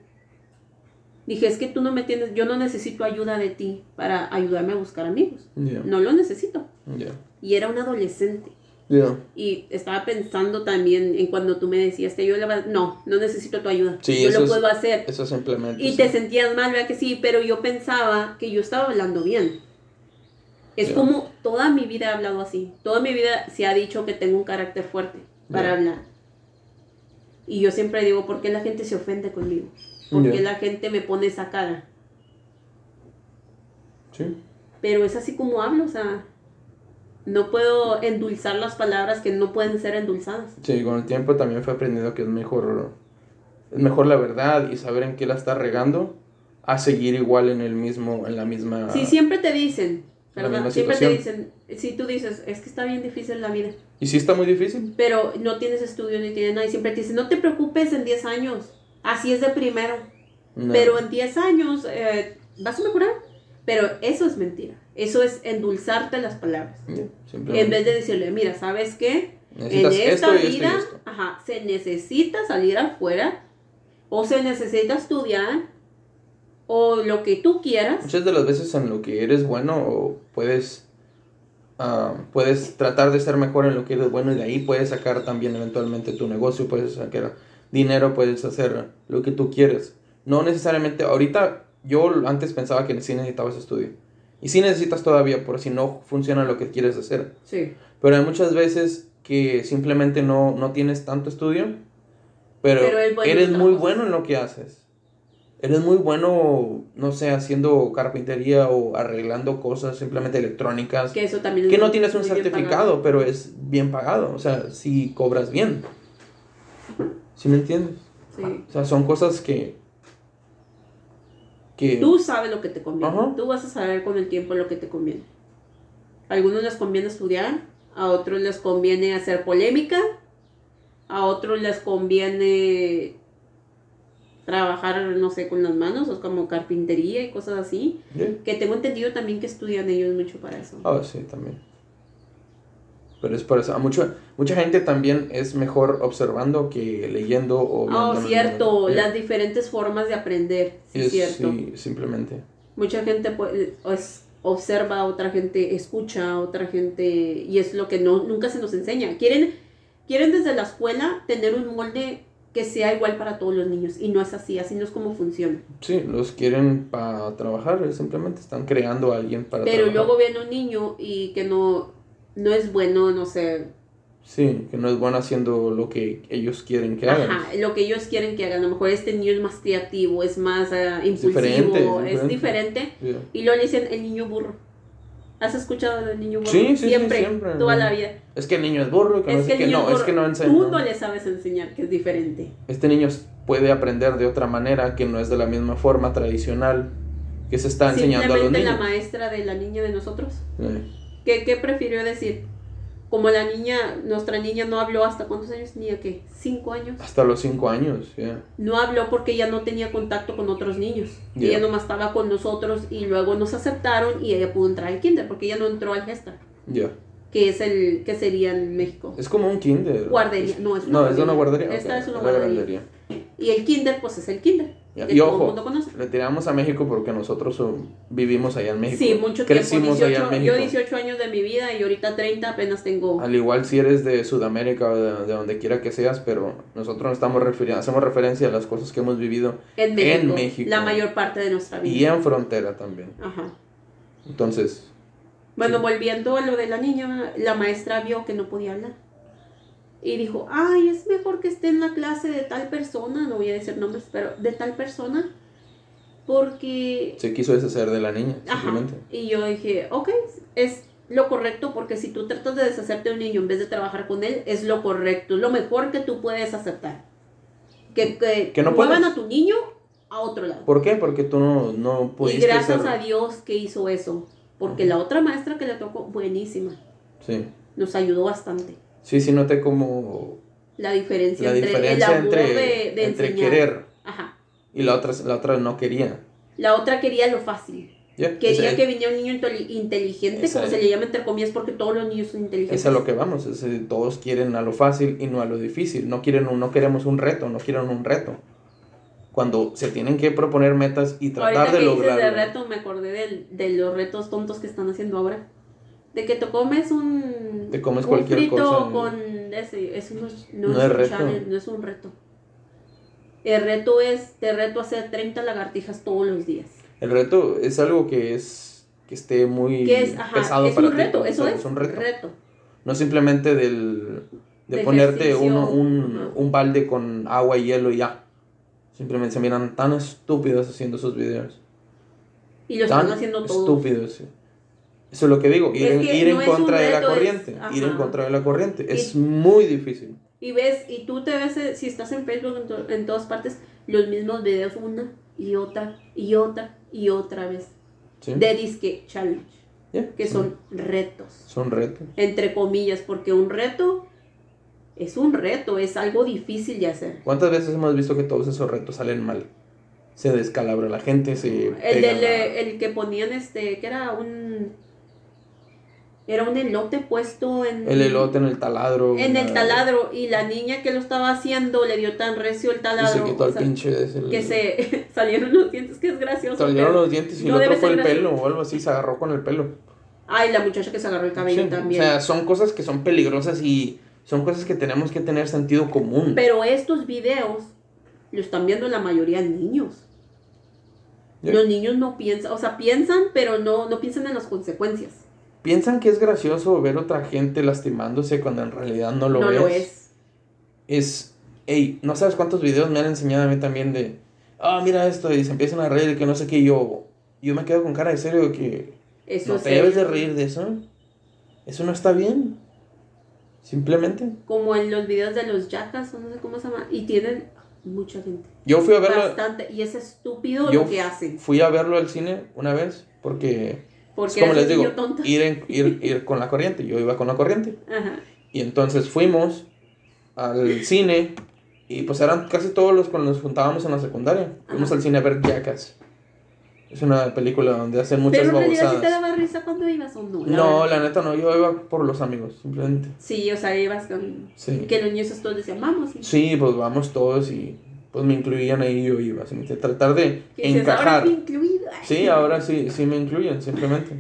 Dije, es que tú no me tienes, yo no necesito ayuda de ti para ayudarme a buscar amigos. No lo necesito. Y era un adolescente. Y estaba pensando también en cuando tú me decías que yo le no, no necesito tu ayuda. yo lo puedo hacer. Eso simplemente. Y te sentías mal, ¿verdad que sí? Pero yo pensaba que yo estaba hablando bien. Es como toda mi vida he hablado así. Toda mi vida se ha dicho que tengo un carácter fuerte para hablar. Y yo siempre digo, ¿por qué la gente se ofende conmigo? ¿Por qué la gente me pone esa cara? Sí. Pero es así como hablo, o sea, no puedo endulzar las palabras que no pueden ser endulzadas. Sí, con el tiempo también fue aprendido que es mejor, es mejor la verdad y saber en qué la está regando a seguir igual en el mismo, en la misma... Sí, siempre te dicen, ¿verdad? Siempre te dicen, si tú dices, es que está bien difícil la vida. Y sí está muy difícil. Pero no tienes estudio ni tienes nada y siempre te dicen, no te preocupes en 10 años, así es de primero. Pero en 10 años eh, vas a mejorar. Pero eso es mentira. Eso es endulzarte las palabras. en vez de decirle, mira, ¿sabes qué? en esta vida Ajá, se necesita salir afuera o se necesita estudiar o lo que tú quieras. Muchas de las veces en lo que eres bueno o puedes, ah, puedes tratar de ser mejor en lo que eres bueno y de ahí puedes sacar también eventualmente tu negocio, puedes sacar dinero, puedes hacer lo que tú quieres. No necesariamente, ahorita yo antes pensaba que sí necesitabas estudio. Y sí necesitas todavía, por si no funciona lo que quieres hacer. Sí. Pero hay muchas veces que simplemente no, no tienes tanto estudio, pero, eres muy bueno en lo que haces. Eres muy bueno, no sé, haciendo carpintería o arreglando cosas simplemente electrónicas. Que eso también Que no tienes un certificado, pero es bien pagado. O sea, si cobras bien. ¿Sí me entiendes? Sí. O sea, son cosas que Tú sabes lo que te conviene. Tú vas a saber con el tiempo lo que te conviene. A algunos les conviene estudiar, a otros les conviene hacer polémica, a otros les conviene trabajar, no sé, con las manos, o como carpintería y cosas así. Que tengo entendido también que estudian ellos mucho para eso. Ah, sí, también. Pero es por eso. A mucho, mucha gente también es mejor observando que leyendo o viendo. Oh, cierto. Las diferentes formas de aprender. Sí, cierto. Sí, simplemente. Mucha gente pues, observa, otra gente escucha, otra gente... Y es lo que no, nunca se nos enseña. Quieren, quieren desde la escuela tener un molde que sea igual para todos los niños. Y no es así, así no es como funciona. Sí, los quieren para trabajar, simplemente están creando a alguien para Pero luego viene un niño y que no no es bueno, no sé. Sí, que no es bueno haciendo lo que ellos quieren que hagan. Ajá, lo que ellos quieren que hagan. A lo mejor este niño es más creativo, es más uh, impulsivo, es diferente. Y luego le dicen el niño burro. ¿Has escuchado del niño burro? Sí, sí, siempre, siempre, toda la vida. Es que el niño es burro, que es no, que no, es que no enseña. Tú no le sabes enseñar que es diferente. Este niño puede aprender de otra manera que no es de la misma forma tradicional que se está enseñando a los niños. la maestra de la niña de nosotros? ¿Qué, ¿Qué prefirió decir? Como la niña, nuestra niña no habló hasta cuántos años tenía, ¿qué? ¿Cinco años? Hasta los cinco años, ya. No habló porque ella no tenía contacto con otros niños. Ella nomás estaba con nosotros y luego nos aceptaron y ella pudo entrar al kinder porque ella no entró al gesta. Ya. Que es el, que sería en México. Es como un kinder. Guardería, no, es una No, es una guardería. Esta es una guardería. Y el kinder, pues es el kinder. Y ojo, retiramos a México porque nosotros vivimos allá en México. Sí, mucho Crecimos tiempo. 18, allá en México. Yo 18 años de mi vida y ahorita 30 apenas tengo. Al igual si eres de Sudamérica o de, donde quiera que seas, pero nosotros estamos hacemos referencia a las cosas que hemos vivido en México, en México. La mayor parte de nuestra vida. Y en frontera también. Ajá. Entonces. Bueno, volviendo a lo de la niña, la maestra vio que no podía hablar y dijo, ay, es mejor que esté en la clase de tal persona, no voy a decir nombres, pero de tal persona, porque... Se quiso deshacer de la niña, simplemente. Y yo dije, ok, es lo correcto porque si tú tratas de deshacerte de un niño en vez de trabajar con él, es lo correcto, lo mejor que tú puedes aceptar. Que, que, no muevan a tu niño a otro lado. ¿Por qué? Porque tú no, no pudiste Y gracias a Dios que hizo eso, porque la otra maestra que le tocó, buenísima. Sí. Nos ayudó bastante. Sí, sí noté como La diferencia, entre, el amor de, entre querer. Ajá. Y la otra, la otra no quería. La otra quería lo fácil. Quería que viniera un niño inteligente, como se le llama entre comillas, porque todos los niños son inteligentes. Es a lo que vamos, eh, todos quieren a lo fácil y no a lo difícil. No, quieren no queremos un reto, no quieren un reto. Cuando se tienen que proponer metas y tratar de lograr. de reto, me acordé de, los retos tontos que están haciendo ahora. De que te comes un. Te comes cualquier cosa. con ese. Eso no, no, es, un reto. no es un reto. El reto es: te reto a hacer 30 lagartijas todos los días. El reto es algo que es que esté muy pesado para ti. Reto, eso es, un reto. No simplemente del, de, ponerte uno, un, un, balde con agua y hielo y ya. Simplemente se miran tan estúpidos haciendo esos videos. Y lo están haciendo todos. Estúpidos, sí. Eso es lo que digo, ir, ir en contra de la corriente. ir en contra de la corriente. Es muy difícil. Y ves, y tú te ves, eh, si estás en Facebook en, en todas partes, los mismos videos una y otra y otra y otra vez. De disque challenge. Que son retos. Son retos. Entre comillas, porque un reto es un reto, es algo difícil de hacer. ¿Cuántas veces hemos visto que todos esos retos salen mal? Se descalabra la gente, se... El, el que ponían este, que era un era un elote puesto en... El elote en el taladro. En el taladro. Y la niña que lo estaba haciendo le dio tan recio el taladro. Y se quitó el pinche de ese... Que se salieron los dientes, que es gracioso. Salieron los dientes y no el otro fue el pelo o algo así, se agarró con el pelo. Ay, la muchacha que se agarró el cabello también. O sea, son cosas que son peligrosas y son cosas que tenemos que tener sentido común. Pero estos videos lo están viendo la mayoría niños. Los niños no piensan, o sea, piensan, pero no, no piensan en las consecuencias. Piensan que es gracioso ver otra gente lastimándose cuando en realidad no lo no Lo es. Es, hey, no sabes cuántos videos me han enseñado a mí también de, ah, mira esto, y se empiezan a reír que no sé qué, yo, yo me quedo con cara de serio que eso no te debes de reír de eso. Eso no está bien. Simplemente. Como en los videos de los yacas, o no sé cómo se llama, y tienen mucha gente. Yo fui a verlo. Bastante, y es estúpido lo que hacen. Fui a verlo al cine una vez porque porque como les digo, ir, ir, ir con la corriente. Yo iba con la corriente. Ajá. Y entonces fuimos al cine y pues eran casi todos los los nos juntábamos en la secundaria. Fuimos al cine a ver Jackass. Es una película donde hacen muchas Pero babosadas. ¿Pero te daba risa cuando ibas o no? No, la neta no, yo iba por los amigos, simplemente. Sí, o sea, ibas con... Sí. Que los niños todos decían, vamos. Sí, pues vamos todos y pues me incluían ahí yo iba, tratar de encajar. Ahora sí, ahora sí, sí me incluyen, simplemente.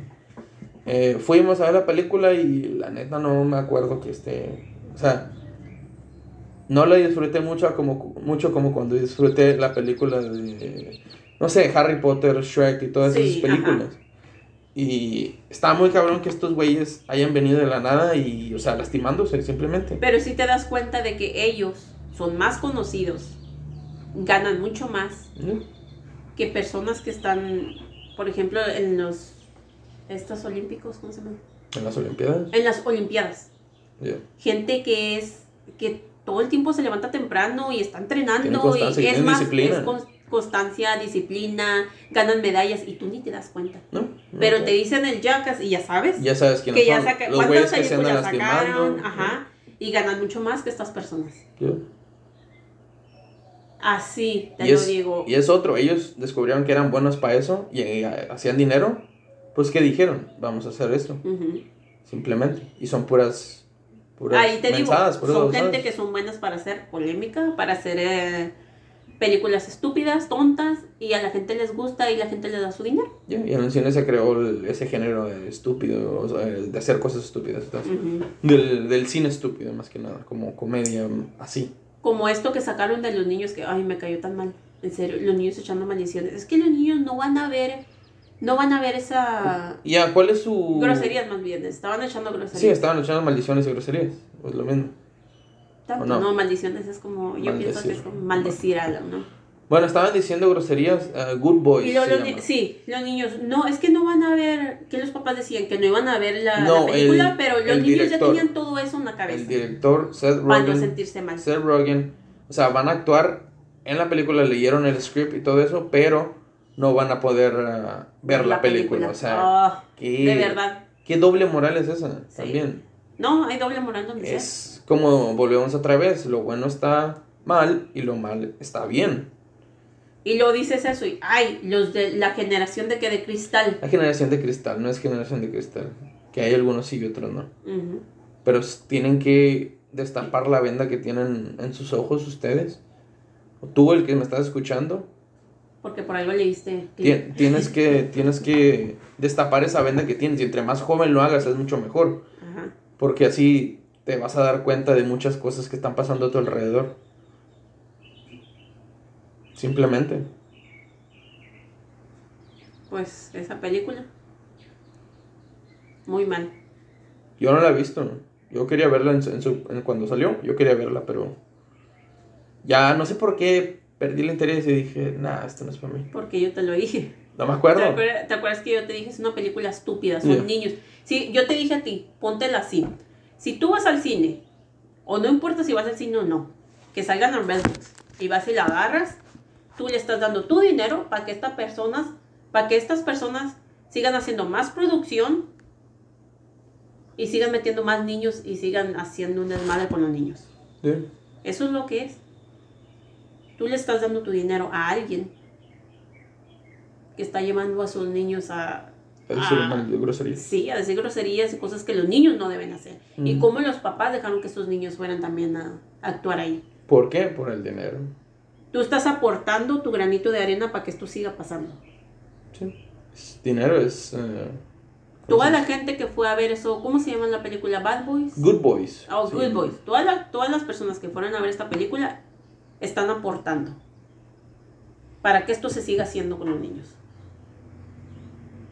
Eh, fuimos a ver la película y la neta no me acuerdo que esté, o sea, no la disfruté mucho como, mucho como cuando disfruté la película de, no sé, Harry Potter, Shrek y todas esas películas. Y estaba muy cabrón que estos güeyes hayan venido de la nada y, o sea, lastimándose simplemente. Pero si te das cuenta de que ellos son más conocidos ganan mucho más que personas que están, por ejemplo, en los estos olímpicos, ¿cómo se llama? En las olimpiadas. En las olimpiadas. Gente que es que todo el tiempo se levanta temprano y está entrenando y es más disciplina. constancia, disciplina, ganan medallas y tú ni te das cuenta. No, Pero te dicen el Jackass y ya sabes. Ya sabes que son. Ya saca, Los cuántas películas sacaron, ajá, y ganan mucho más que estas personas. Así, te lo digo. Y es otro, ellos descubrieron que eran buenos para eso y, eh, hacían dinero. Pues, ¿qué dijeron? Vamos a hacer esto. Simplemente. Y son puras. puras Ahí te digo, son gente que son buenas para hacer polémica, para hacer eh, películas estúpidas, tontas, y a la gente les gusta y la gente les da su dinero. y en el cine se creó ese género de estúpido, de hacer cosas estúpidas. del, del cine estúpido, más que nada, como comedia, así como esto que sacaron de los niños que, ay, me cayó tan mal. En serio, los niños echando maldiciones. Es que los niños no van a ver, no van a ver esa... Ya, ¿cuál es su...? Groserías más bien, estaban echando groserías. Sí, estaban echando maldiciones y groserías, pues lo mismo. Tanto, no? maldiciones es como, yo pienso que es como maldecir algo, ¿no? Bueno, estaban diciendo groserías, uh, good boys. sí, los niños, no, es que no van a ver, que los papás decían que no iban a ver la, película, pero los niños ya tenían todo eso en la cabeza. El director, Seth Rogen. Van a sentirse mal. Seth Rogen, o sea, van a actuar en la película, leyeron el script y todo eso, pero no van a poder uh, ver la, película. O sea, ah, de verdad. ¿Qué doble moral es esa? También. No, hay doble moral donde es, como volvemos otra vez, lo bueno está mal y lo mal está bien. Y lo dices eso y, ay, los de la generación de que de cristal. La generación de cristal, no es generación de cristal. Que hay algunos sí y otros no. Pero tienen que destapar la venda que tienen en sus ojos ustedes. O tú, el que me estás escuchando. Porque por algo leíste. Tienes que, tienes que destapar esa venda que tienes. Y entre más joven lo hagas, es mucho mejor. Porque así te vas a dar cuenta de muchas cosas que están pasando a tu alrededor. Simplemente. Pues esa película. Muy mal. Yo no la he visto. Yo quería verla en, su, cuando salió. Yo quería verla, pero. Ya no sé por qué perdí el interés y dije, nah, esto no es para mí. Porque yo te lo dije. No me acuerdo. ¿Te acuerdas, que yo te dije, es una película estúpida, son niños? Sí, yo te dije a ti, póntela así. Si tú vas al cine, o no importa si vas al cine o no, que salgan a Redbox y vas y la agarras, tú le estás dando tu dinero para que estas personas, para que estas personas sigan haciendo más producción y sigan metiendo más niños y sigan haciendo un desmadre con los niños. Eso es lo que es. Tú le estás dando tu dinero a alguien que está llevando a sus niños a... A decir groserías. Sí, a decir groserías y cosas que los niños no deben hacer. Y cómo los papás dejaron que sus niños fueran también a actuar ahí. ¿Por qué? Por el dinero. Tú estás aportando tu granito de arena para que esto siga pasando. Sí. Dinero es... Eh, toda la gente que fue a ver eso, ¿cómo se llama la película? Bad Boys. Good Boys. Oh, Good Boys. Toda todas las personas que fueron a ver esta película están aportando para que esto se siga haciendo con los niños.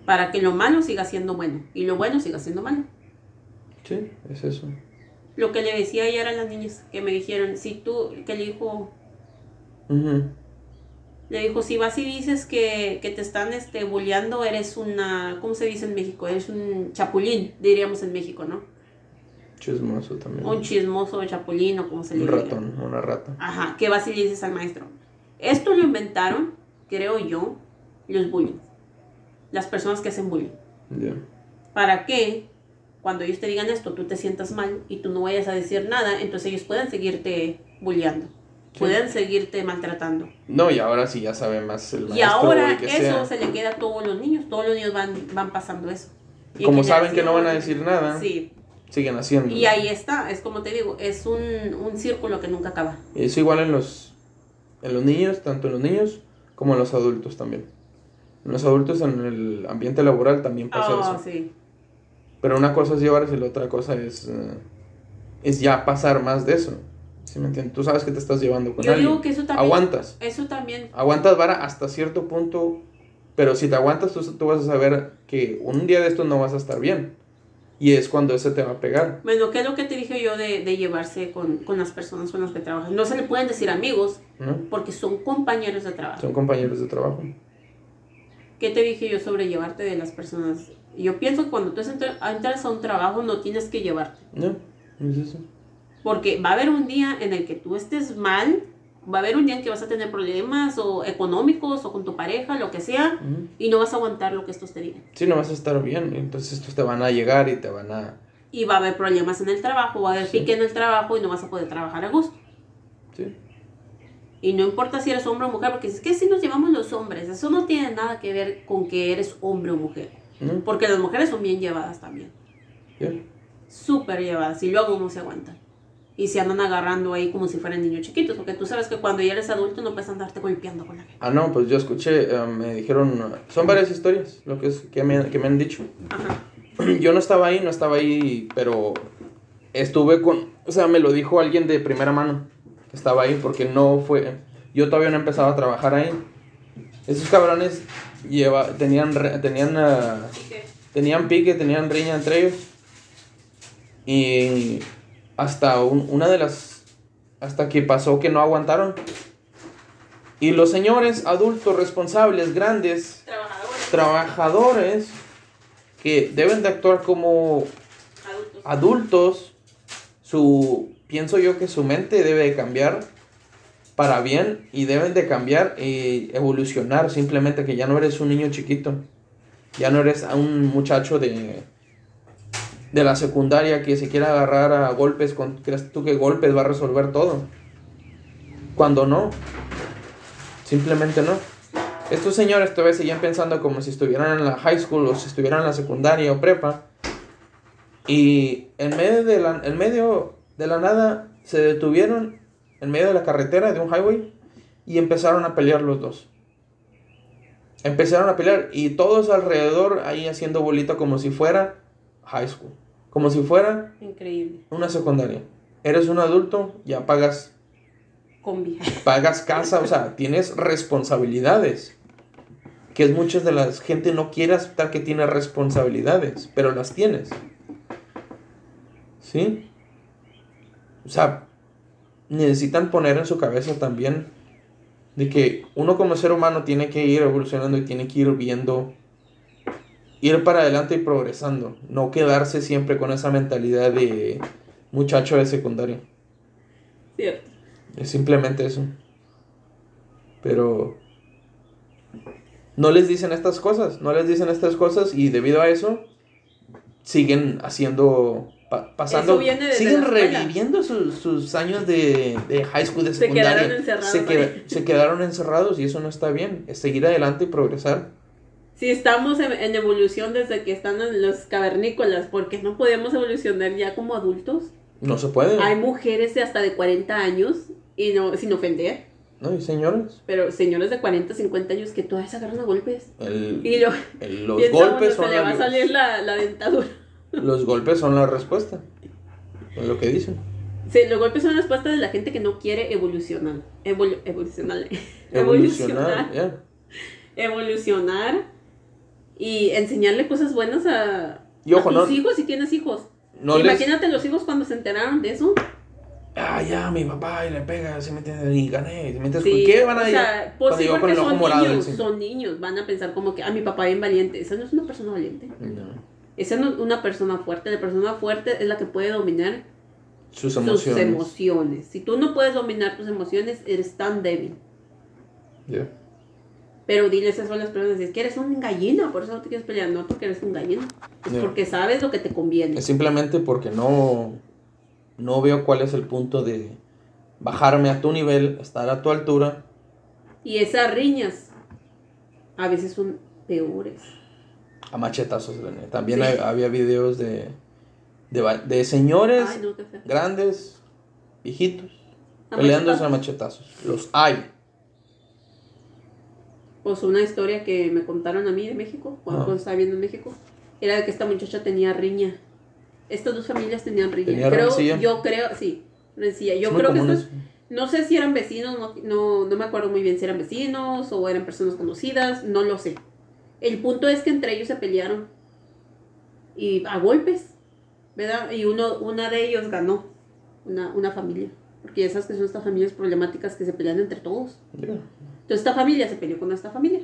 Para que lo malo siga siendo bueno y lo bueno siga siendo malo. Sí, es eso. Lo que le decía ayer a las niñas que me dijeron, si tú, que le dijo, le dijo, si vas y dices que, te están este, bulleando, eres una, ¿cómo se dice en México? Eres un chapulín, diríamos en México, ¿no? Chismoso también. Un chismoso chapulín o como se le dice. Un ratón, una rata. Ajá, que vas y le dices al maestro. Esto lo inventaron, creo yo, los bullying. Las personas que hacen bullying. ¿Para qué? Cuando ellos te digan esto, tú te sientas mal y tú no vayas a decir nada, entonces ellos pueden seguirte bulleando pueden seguirte maltratando. No, y ahora sí ya sabe más el. Y ahora eso se le queda a todos los niños, todos los niños van, van pasando eso. como saben que no van a decir nada, siguen haciendo. Y ahí está, es como te digo, es un, un círculo que nunca acaba. Y eso igual en los, en los niños, tanto en los niños como en los adultos también. En los adultos en el ambiente laboral también pasa oh, eso. Pero una cosa es llevarse y la otra cosa es, eh, es ya pasar más de eso. ¿Sí me entiendes? Tú sabes que te estás llevando con Yo Digo que eso también, aguantas. Eso también. Aguantas vara hasta cierto punto, pero si te aguantas tú, tú, vas a saber que un día de esto no vas a estar bien. Y es cuando ese te va a pegar. Bueno, ¿qué es lo que te dije yo de, de llevarse con, con, las personas con las que trabajas? No se le pueden decir amigos, porque son compañeros de trabajo. Son compañeros de trabajo. ¿Qué te dije yo sobre llevarte de las personas? Yo pienso que cuando tú entras a un trabajo no tienes que llevarte. No, es eso. Porque va a haber un día en el que tú estés mal, va a haber un día en que vas a tener problemas o económicos o con tu pareja, lo que sea, y no vas a aguantar lo que estos te digan. Sí, no vas a estar bien, entonces estos te van a llegar y te van a... Y va a haber problemas en el trabajo, va a haber pique en el trabajo y no vas a poder trabajar a gusto. Sí. Y no importa si eres hombre o mujer, porque es que si nos llevamos los hombres, eso no tiene nada que ver con que eres hombre o mujer. Porque las mujeres son bien llevadas también. Bien. Súper llevadas y luego no se aguantan y se andan agarrando ahí como si fueran niños chiquitos, porque tú sabes que cuando ya eres adulto no puedes andarte golpeando con la gente. Ah, no, pues yo escuché, eh, me dijeron, son varias historias lo que, es, que, me, que me han dicho. Ajá. Yo no estaba ahí, no estaba ahí, pero estuve con, o sea, me lo dijo alguien de primera mano, que estaba ahí, porque no fue, yo todavía no empezaba a trabajar ahí. Esos cabrones lleva, tenían, tenían, uh, tenían pique, tenían riña entre ellos. Y hasta una de las, hasta que pasó que no aguantaron. Y los señores adultos responsables, grandes, trabajadores, que deben de actuar como adultos. su, pienso yo que su mente debe de cambiar para bien y deben de cambiar y evolucionar. Simplemente que ya no eres un niño chiquito, ya no eres un muchacho de de la secundaria que se quiere agarrar a golpes, con, ¿crees tú que golpes va a resolver todo? Cuando no, simplemente no. Estos señores todavía seguían pensando como si estuvieran en la high school o si estuvieran en la secundaria o prepa. Y en medio de la, en medio de la nada se detuvieron en medio de la carretera de un highway y empezaron a pelear los dos. Empezaron a pelear y todos alrededor ahí haciendo bolita como si fuera high school. Como si fuera Increíble. una secundaria. Eres un adulto, ya pagas Combi. pagas casa, o sea, tienes responsabilidades. Que es muchas de las gente no quiere aceptar que tiene responsabilidades, pero las tienes. ¿Sí? O sea, necesitan poner en su cabeza también de que uno como ser humano tiene que ir evolucionando y tiene que ir viendo, ir para adelante y progresando, no quedarse siempre con esa mentalidad de muchacho de secundaria. Cierto. Es simplemente eso. Pero no les dicen estas cosas, no les dicen estas cosas y debido a eso siguen haciendo, pa- pasando, siguen reviviendo sus, sus años de, de high school, de Se quedaron secundaria. encerrados Se, se quedaron encerrados y eso no está bien. Es seguir adelante y progresar. Si estamos en, en evolución desde que están en los cavernícolas, porque no podemos evolucionar ya como adultos. No se puede. Hay mujeres de hasta de 40 años, y no, sin ofender, No, y señores, pero señores de 40, 50 años que todavía se agarran a golpes. el- Y lo, el- los golpes se son le va a salir la, la dentadura. los golpes son la respuesta. Es lo que dicen. Sí, los golpes son la respuesta de la gente que no quiere evolucionar. Evolu- evolucionar. Evolucionar. Evolucionar y enseñarle cosas buenas a, Y ojo, a tus no- hijos si tienes hijos. No les- Imagínate los hijos cuando se enteraron de eso. ah, ya, mi papá y le pega, ¿sí me entiendes? Y gané, ¿sí me entiendes? Sí, ¿Qué van a o decir? sea, pues porque son morado niños, son niños, van a pensar como que, ah, mi papá bien valiente. Esa no es una persona valiente. No. Esa no es una persona fuerte. La persona fuerte es la que puede dominar Sus sus emociones. emociones. Si tú no puedes dominar tus emociones, eres tan débil. Ya. Pero diles eso a las personas, es que eres un gallina, por eso no te quieres pelear, no porque eres un gallina. Es porque sabes lo que te conviene. Es simplemente porque no, no veo cuál es el punto de bajarme a tu nivel, estar a tu altura. Y esas riñas a veces son peores. A machetazos. También Sí. hay- había videos de, de, señores Ay, no, grandes, viejitos, A peleándose a machetazos. Los hay. Pues una historia que me contaron a mí de México, cuando, Ah. estaba viendo en México, era de que esta muchacha tenía riña. Estas dos familias tenían riña. ¿Tenía creo, rencilla? yo creo, sí, rencilla. Yo Es creo que estas, no sé si eran vecinos, no, no, no me acuerdo muy bien si eran vecinos o eran personas conocidas, no lo sé. El punto es que entre ellos se pelearon. Y a golpes, ¿verdad? Y uno, una de ellos ganó, una, una familia. Porque ya sabes que son estas familias problemáticas que se pelean entre todos. Ya. Entonces esta familia se peleó con esta familia.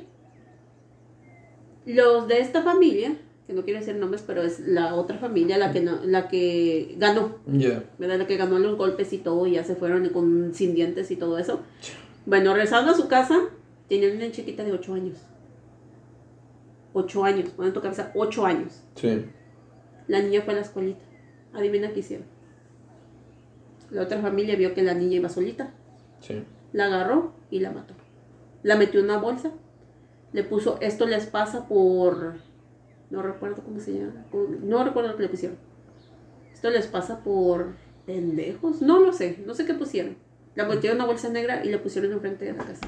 Los de esta familia, que no quiero decir nombres, pero es la otra familia la que, no- la que ganó, Ya. ¿verdad? La que ganó los golpes y todo, y ya se fueron con, sin dientes y todo eso. Bueno, regresando a su casa, tenían una chiquita de 8 años. 8 años, ponen en tu cabeza, 8 años. Sí. La niña fue a la escuelita. Adivina qué hicieron. La otra familia vio que la niña iba solita. Sí. La agarró y la mató. La metió en una bolsa. Le puso, esto les pasa por... No recuerdo cómo se llama. No recuerdo lo que le pusieron. Esto les pasa por pendejos. No lo sé. No sé qué pusieron. La metieron en una bolsa negra y la pusieron enfrente de la casa.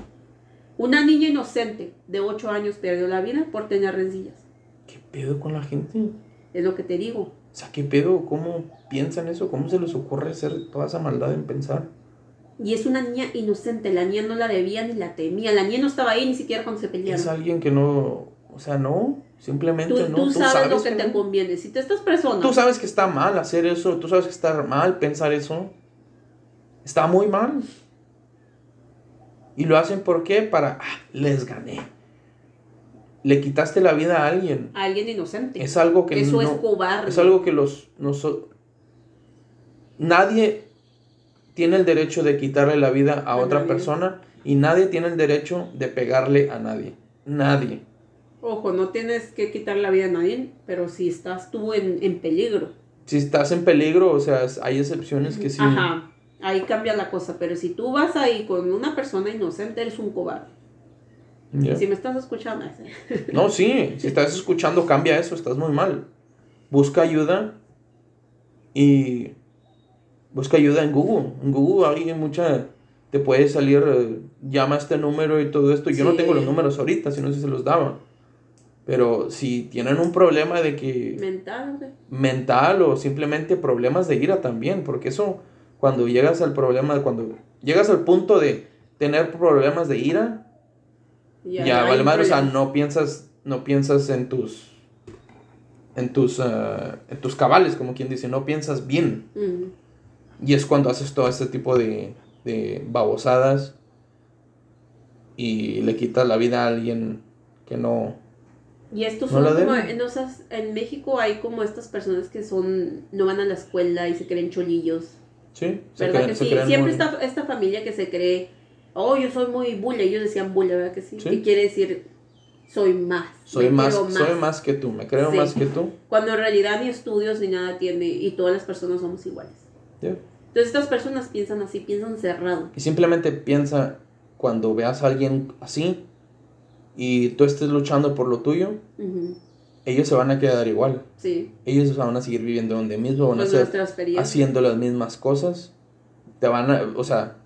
Una niña inocente de 8 años perdió la vida por tener rencillas. ¿Qué pedo con la gente? Es lo que te digo. O sea, ¿qué pedo? ¿Cómo piensan eso? ¿Cómo se les ocurre hacer toda esa maldad en pensar? Y es una niña inocente. La niña no la debía ni la temía. La niña no estaba ahí ni siquiera cuando se pelearon. Es alguien que no, o sea, no, simplemente Tú, no. tú sabes, lo que no. te conviene. Si te estas personas... Tú sabes que está mal hacer eso, tú sabes que está mal pensar eso. Está muy mal. Y lo hacen ¿por qué? Para, ah, les gané. Le quitaste la vida a alguien. a alguien inocente. Es algo que Eso no, es cobarde. es algo que los noso- nadie tiene el derecho de quitarle la vida a otra persona y nadie tiene el derecho de pegarle a nadie. Nadie. Ojo, no tienes que quitar la vida a nadie, pero si estás tú en, en peligro, si estás en peligro, o sea, hay excepciones que sí. Ajá, ahí cambia la cosa, pero si tú vas ahí con una persona inocente, eres un cobarde. Si me estás escuchando. no, sí, si estás escuchando, cambia eso, estás muy mal. Busca ayuda y busca ayuda en Google. En Google hay mucha, te puede salir, eh, llama a este número y todo esto. Yo no tengo los números ahorita, si no sé si se los daba. Pero si tienen un problema de que... Mental. Mental o simplemente problemas de ira también, porque eso, cuando llegas al problema, cuando llegas al punto de tener problemas de ira, ya, vale madre, o sea, no piensas, no piensas en tus, en tus, uh, en tus cabales, como quien dice, no piensas bien. Y es cuando haces todo este tipo de, de babosadas y le quitas la vida a alguien que no, y estos son como, en México hay como estas personas que son, no van a la escuela y se creen cholillos. Sí, ¿verdad que sí? Siempre está esta familia que se cree, oh, yo soy muy bulla, ellos decían bulla, ¿verdad que sí? ¿Qué quiere decir? Soy más. Soy más, soy más que tú, me creo más que tú. Cuando en realidad ni estudios ni nada tiene y todas las personas somos iguales. Entonces estas personas piensan así, piensan cerrado. Y simplemente piensa, cuando veas a alguien así, y tú estés luchando por lo tuyo, ellos se van a quedar igual. Sí. Ellos van a seguir viviendo donde mismo, van a ser haciendo las mismas cosas. Te van a, o sea...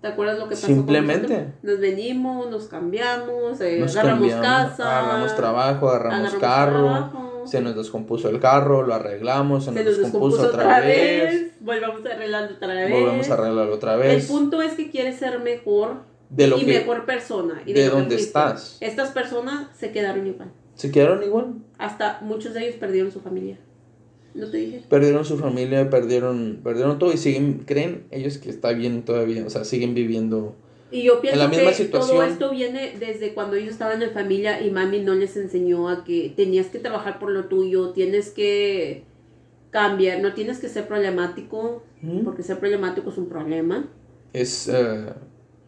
¿Te acuerdas lo que pasó? Simplemente. nos venimos, nos cambiamos, eh, agarramos casa. Agarramos trabajo, agarramos, carro. Se nos descompuso el carro, lo arreglamos, se, nos, descompuso, otra vez. Volvamos a arreglarlo otra vez. Volvemos a arreglarlo otra vez. El punto es que quieres ser mejor de lo y mejor persona. Y de, dónde estás. Estas personas se quedaron igual. ¿Se quedaron igual? Hasta muchos de ellos perdieron su familia. ¿No te dije? Perdieron su familia, perdieron, perdieron todo y siguen, creen ellos que está bien todavía, o sea, siguen viviendo y yo pienso que todo esto viene desde cuando ellos estaban en familia y mami no les enseñó a que tenías que trabajar por lo tuyo, tienes que cambiar, no tienes que ser problemático, porque ser problemático es un problema. Es, uh,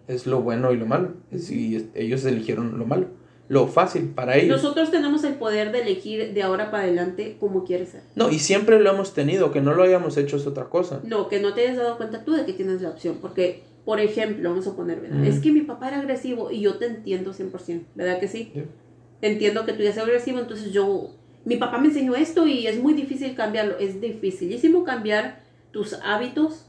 es lo bueno y lo malo. Y ellos eligieron lo malo. Lo fácil para ellos. Nosotros tenemos el poder de elegir de ahora para adelante como quieres ser. No, y siempre lo hemos tenido, que no lo hayamos hecho es otra cosa. No, que no te hayas dado cuenta tú de que tienes la opción. Porque, por ejemplo, vamos a poner, ¿verdad? Es que mi papá era agresivo y yo te entiendo 100%, ¿verdad que sí? Entiendo que tú ya seas agresivo, entonces yo, mi papá me enseñó esto y es muy difícil cambiarlo. Es dificilísimo cambiar tus hábitos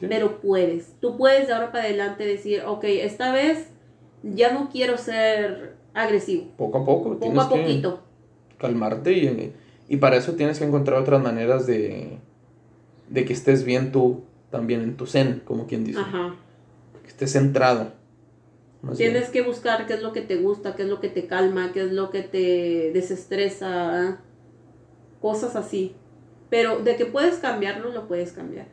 pero puedes. Tú puedes de ahora para adelante decir, ok, esta vez ya no quiero ser agresivo. Poco a poco. Poco a poquito. calmarte y, y, para eso tienes que encontrar otras maneras de, de que estés bien tú también en tu zen, como quien dice. Ajá. Que estés centrado. Tienes que buscar qué es lo que te gusta, qué es lo que te calma, qué es lo que te desestresa, cosas así. Pero de que puedes cambiarlo, lo puedes cambiar.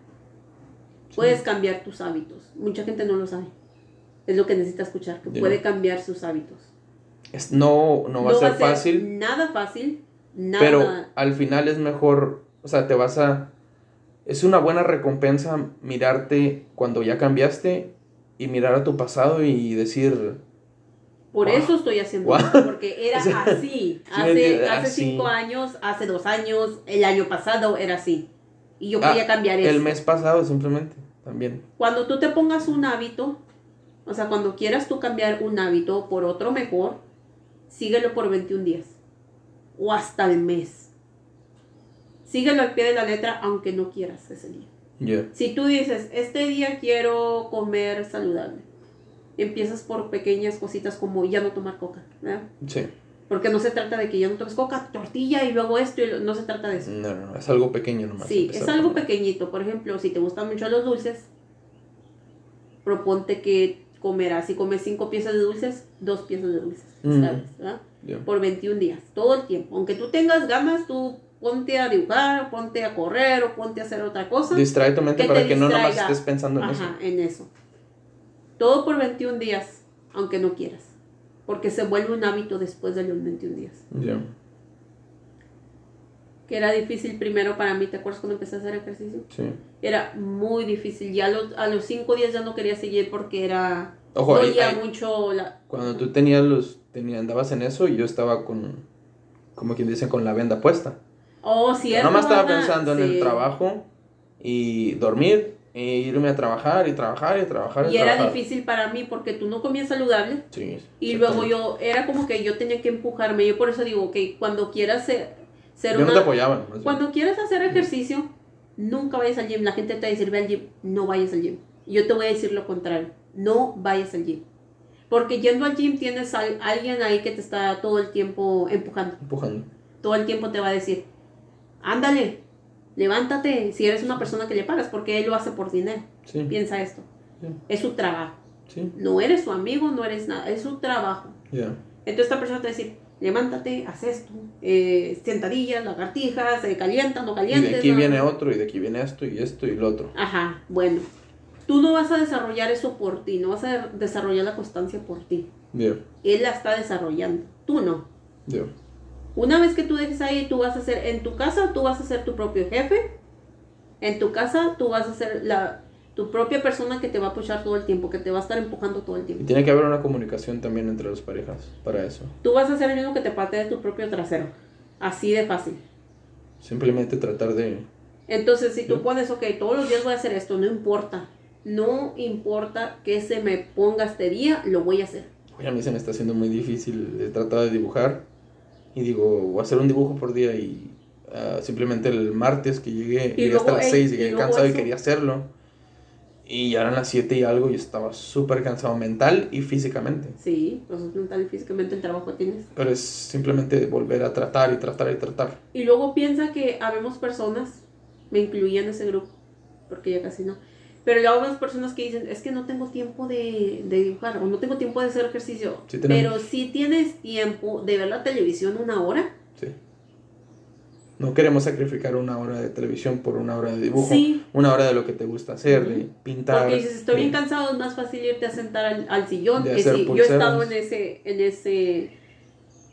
Puedes cambiar tus hábitos. Mucha gente no lo sabe. Es lo que necesita escuchar, que puede cambiar sus hábitos. Es, no, no va a ser fácil. Nada fácil. Nada. Pero al final es mejor, o sea, te vas a... Es una buena recompensa mirarte cuando ya cambiaste y mirar a tu pasado y decir... Por eso estoy haciendo esto, porque era así. Hace, hace cinco años, hace dos años, el año pasado era así. Y yo quería ah, cambiar eso. El mes pasado simplemente, también. Cuando tú te pongas un hábito, o sea, cuando quieras tú cambiar un hábito por otro mejor, síguelo por 21 días. O hasta el mes. Síguelo al pie de la letra aunque no quieras ese día. Si tú dices, este día quiero comer saludable, empiezas por pequeñas cositas como ya no tomar coca, ¿verdad? Sí. Porque no se trata de que ya no tomes coca, tortilla y luego esto, y no se trata de eso. No, no, es algo pequeño nomás. Sí, es algo pequeñito. Por ejemplo, si te gustan mucho los dulces, proponte que comerás, si comes cinco piezas de dulces, dos piezas de dulces, ¿sabes? Por 21 días, todo el tiempo. Aunque tú tengas ganas, tú ponte a dibujar, ponte a correr o ponte a hacer otra cosa. Distrae tu mente para que no nomás estés pensando en eso. Ajá, en eso. Todo por 21 días, aunque no quieras porque se vuelve un hábito después de los 21 días. Ya. Que era difícil primero para mí, ¿te acuerdas cuando empecé a hacer ejercicio? Sí. Era muy difícil, ya a los 5 días ya no quería seguir porque era... Ojo, mucho la... Cuando tú tenías los, tenías, andabas en eso y yo estaba con, como quien dice, con la venda puesta. Oh, cierto. Yo nomás estaba pensando en el trabajo y dormir e irme a trabajar y trabajar y trabajar. Y, era difícil para mí porque tú no comías saludable. Sí. Y luego yo, era como que yo tenía que empujarme. Yo por eso digo, que cuando quieras ser, ser yo no te apoyaba. Cuando quieras hacer ejercicio, nunca vayas al gym. La gente te decir, ve al gym. No vayas al gym. Yo te voy a decir lo contrario. No vayas al gym. Porque yendo al gym tienes a alguien ahí que te está todo el tiempo empujando. Empujando. Todo el tiempo te va a decir, ándale, levántate si eres una persona que le pagas, porque él lo hace por dinero. Piensa esto. Es su trabajo. No eres su amigo, no eres nada, es su trabajo. Entonces esta persona te va a decir, levántate, haz esto, eh, sentadillas, lagartijas, se calienta, no calientes. Y de aquí viene otro, y de aquí viene esto, y esto, y lo otro. Ajá, bueno. Tú no vas a desarrollar eso por ti, no vas a desarrollar la constancia por ti. Él la está desarrollando, tú no. Una vez que tú dejes ahí, tú vas a ser, en tu casa, tú vas a ser tu propio jefe. En tu casa, tú vas a ser la, tu propia persona que te va a apoyar todo el tiempo, que te va a estar empujando todo el tiempo. Y tiene que haber una comunicación también entre las parejas para eso. Tú vas a ser el mismo que te de tu propio trasero. Así de fácil. Simplemente tratar de... Entonces, si tú pones, ok, todos los días voy a hacer esto, no importa. No importa que se me ponga este día, lo voy a hacer. Oye, a mí se me está haciendo muy difícil tratar de dibujar y digo, voy a hacer un dibujo por día y ah, simplemente el martes que llegué, llegué hasta las 6 y llegué cansado y quería hacerlo. Y ya eran las 7 y algo y estaba súper cansado mental y físicamente. Sí, pues mental y físicamente el trabajo tienes. Pero es simplemente volver a tratar y tratar y tratar. Y luego piensa que habemos personas, me incluía en ese grupo, porque ya casi no, pero luego hay personas que dicen, es que no tengo tiempo de, de dibujar o no tengo tiempo de hacer ejercicio. pero si tienes tiempo de ver la televisión una hora. Sí. No queremos sacrificar una hora de televisión por una hora de dibujo. Una hora de lo que te gusta hacer, de pintar. Porque dices, estoy bien cansado, es más fácil irte a sentar al, al sillón. Que si yo he estado en ese, en ese,